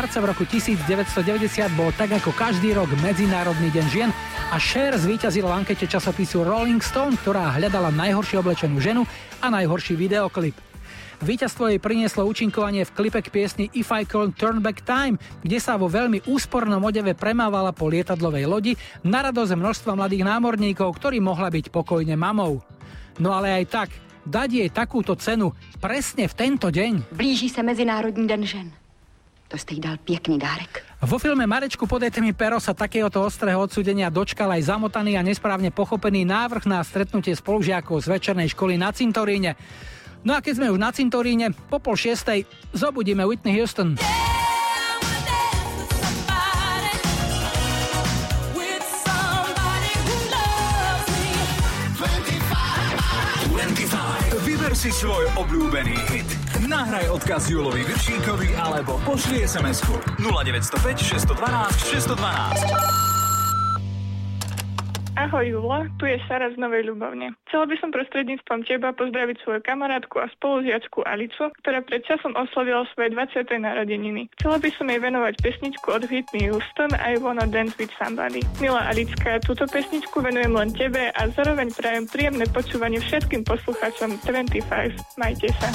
marca v roku 1990 bol tak ako každý rok Medzinárodný deň žien a Cher zvíťazil v ankete časopisu Rolling Stone, ktorá hľadala najhoršie oblečenú ženu a najhorší videoklip. Víťazstvo jej prinieslo účinkovanie v klipe k piesni If I Can Turn Back Time, kde sa vo veľmi úspornom odeve premávala po lietadlovej lodi na radosť množstva mladých námorníkov, ktorý mohla byť pokojne mamou. No ale aj tak, dať jej takúto cenu presne v tento deň. Blíží se Mezinárodní den žen. To jste jí dal pěkný dárek. Vo filme Marečku podajte mi pero sa takéhoto ostrého odsúdenia dočkal aj zamotaný a nesprávne pochopený návrh na stretnutie spolužiakov z večernej školy na cintoríne. No a keď sme už na cintoríne, po pol šiestej zobudíme Whitney Houston. Si svoj obľúbený hit. Nahraj odkaz Julovi Viršíkovi alebo pošli SMS-ku 0905 612 612. Ahoj Julo, tu je Sara z Novej Ľubovne. Chcela by som prostredníctvom teba pozdraviť svoju kamarátku a spolužiačku Alicu, ktorá pred časom oslavila svoje 20. narodeniny. Chcela by som jej venovať pesničku od Whitney Houston I Wanna Dance With Somebody. Milá Alicka, túto pesničku venujem len tebe a zároveň prajem príjemné počúvanie všetkým poslucháčom 25. Majte sa.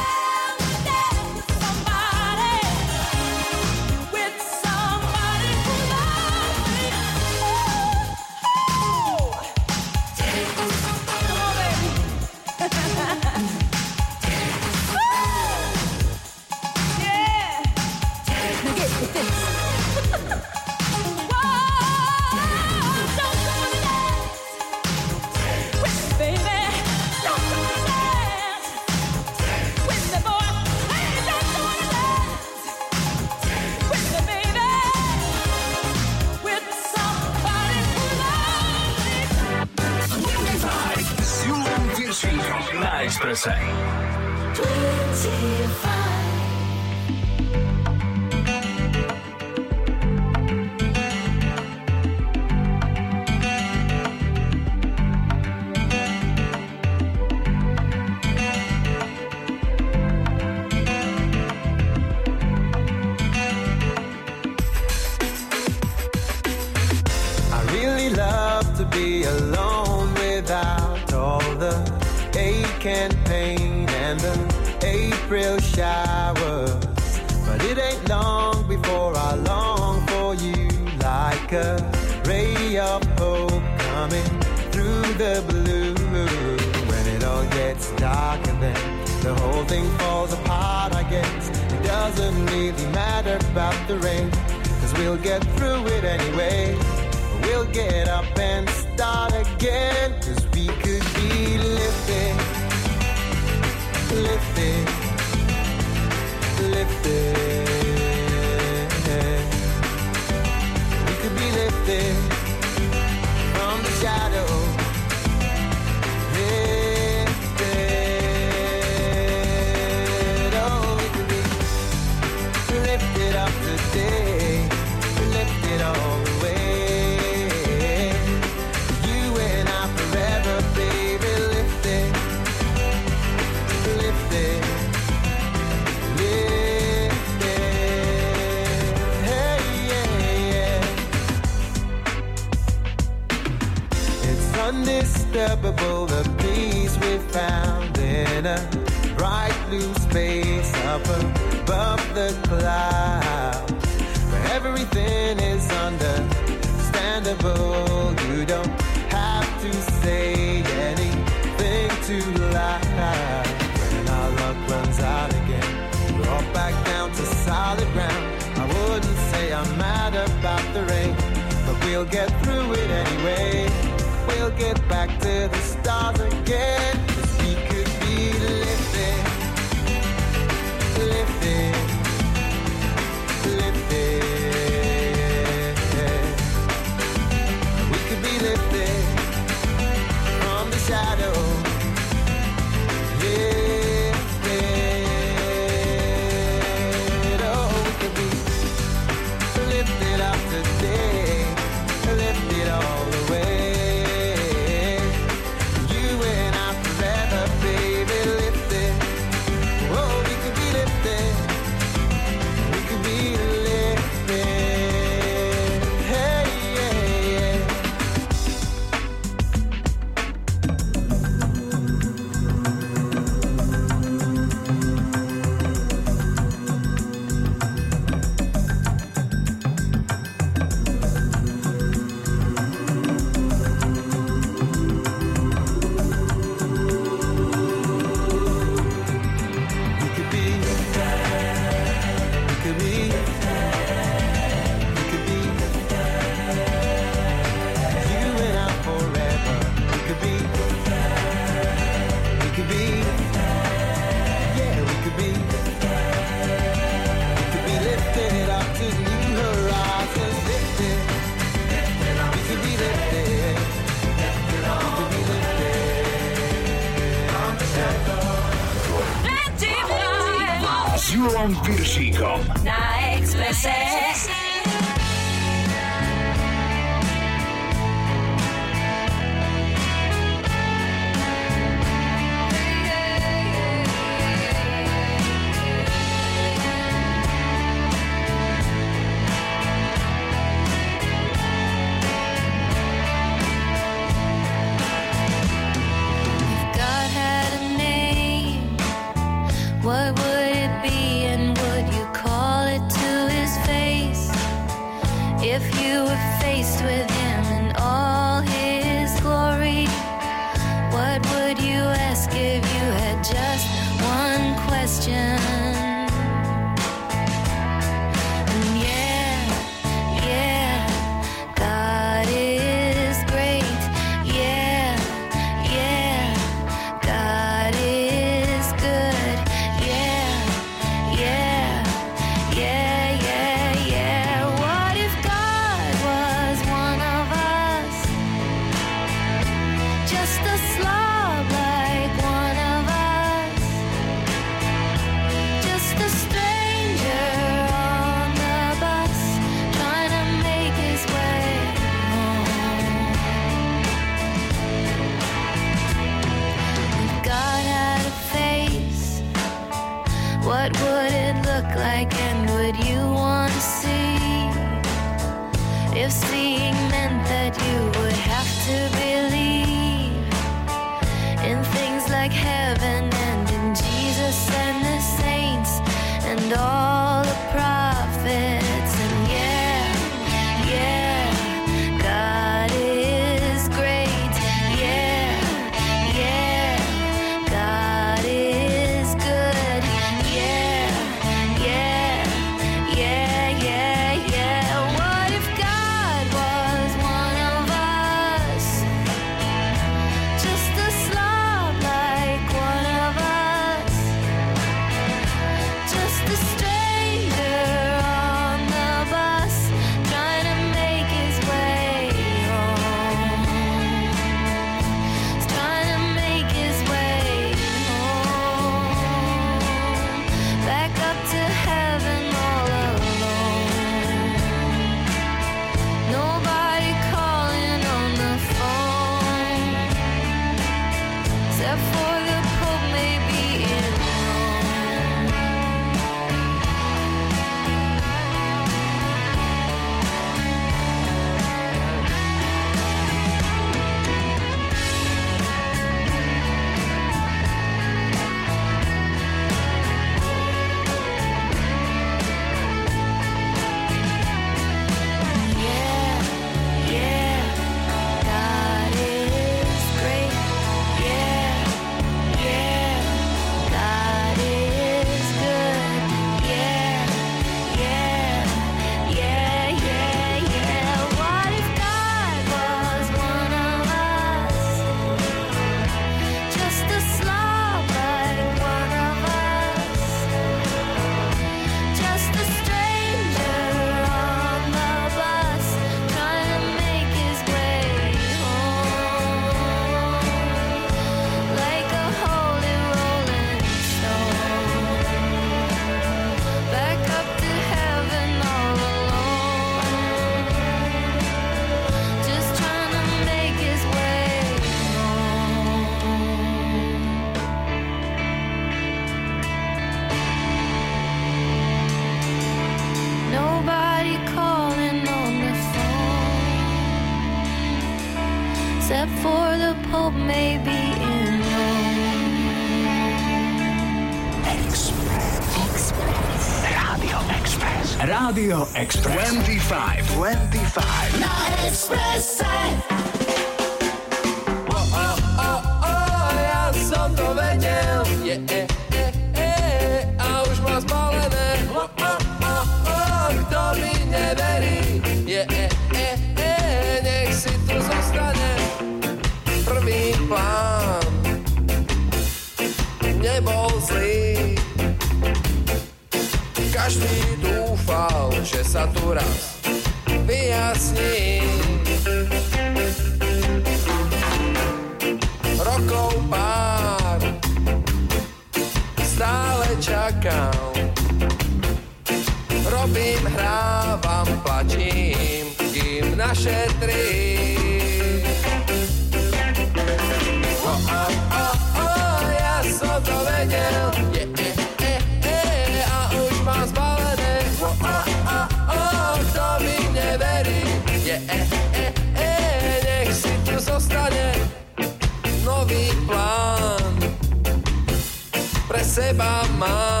Seba mám.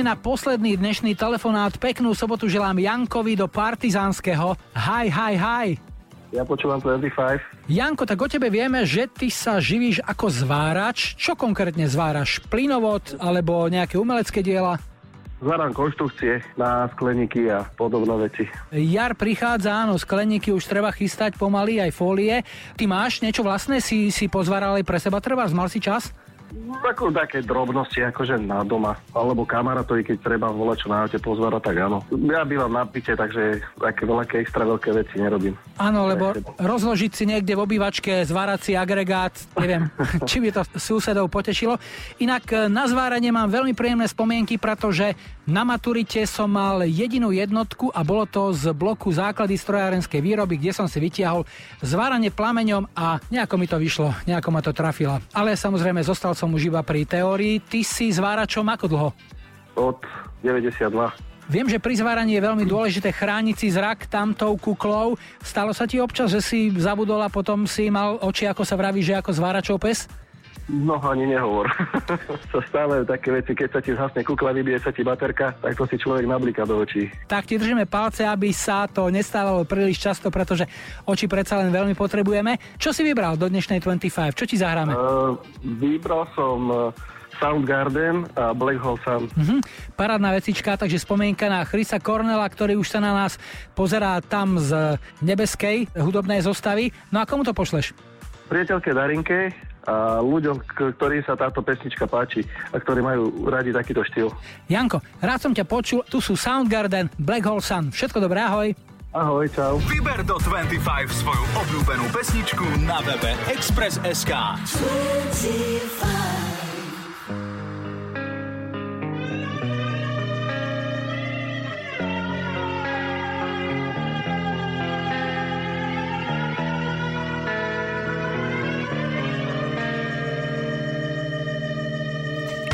Ideme na posledný dnešný telefonát. Peknú sobotu želám Jankovi do Partizánskeho. Hi, hi, hi. Ja počúvam 25. Janko, tak o tebe vieme, že ty sa živíš ako zvárač. Čo konkrétne zváraš? Plynovod alebo nejaké umelecké diela? Zvarám konštrukcie na skleníky a podobné veci. Jar prichádza, áno, skleníky už treba chystať pomaly, aj fólie. Ty máš niečo vlastné, si, si pozváral aj pre seba treba? Mal si čas? Takú také drobnosti, akože na doma. Alebo kamarátovi, keď treba volať čo na aute pozvárať, tak áno. Ja bývam na pite, takže také veľké extra veľké veci nerobím. Áno, lebo rozložiť si niekde v obývačke zvárací agregát, neviem, či by to susedov potešilo. Inak e, na zváranie mám veľmi príjemné spomienky, pretože na maturite som mal jedinú jednotku a bolo to z bloku základy strojárenskej výroby, kde som si vytiahol zváranie plameňom a nejako mi to vyšlo, nejako ma to trafila. Ale samozrejme zostal som už iba pri teórii. Ty si zváračom ako dlho? Od 92. Viem, že pri zváraní je veľmi dôležité chrániť si zrak tamtou kuklou. Stalo sa ti občas, že si zabudol a potom si mal oči, ako sa vraví, že ako zváračov pes? No ani nehovor. sa stávajú také veci, keď sa ti zhasne kukla, vybije sa ti baterka, tak to si človek nablíka do očí. Tak ti držíme palce, aby sa to nestávalo príliš často, pretože oči predsa len veľmi potrebujeme. Čo si vybral do dnešnej 25? Čo ti zahráme? Uh, vybral som uh, Soundgarden a Black Hole Sun. Mhm. Parádna vecička, takže spomienka na Chrisa Cornela, ktorý už sa na nás pozerá tam z nebeskej hudobnej zostavy. No a komu to pošleš? Priateľke Darinke a ľuďom, k- ktorým sa táto pesnička páči a ktorí majú radi takýto štýl. Janko, rád som ťa počul, tu sú Soundgarden, Black Hole Sun. Všetko dobré, ahoj. Ahoj, čau. Vyber do 25 svoju obľúbenú pesničku na webe Express.sk. 25.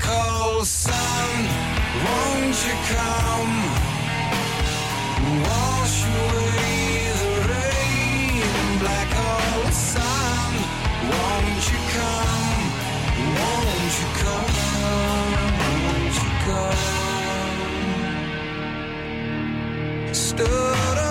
cold sun, won't you come? Wash away the rain, black old sun, won't you come? Won't you come? Won't you come? Stood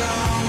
gone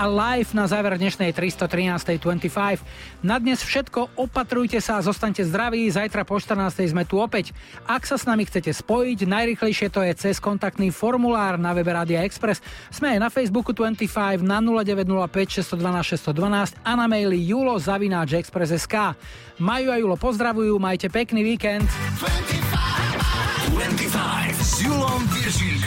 a live na záver dnešnej 313. 25. Na dnes všetko, opatrujte sa a zostaňte zdraví, zajtra po 14. sme tu opäť. Ak sa s nami chcete spojiť, najrychlejšie to je cez kontaktný formulár na webe Radia Express. Sme aj na Facebooku 25 na 0905 612 612 a na maili julo.express.sk. Maju a Julo pozdravujú, majte pekný víkend. 25 s Julom Viršíkom.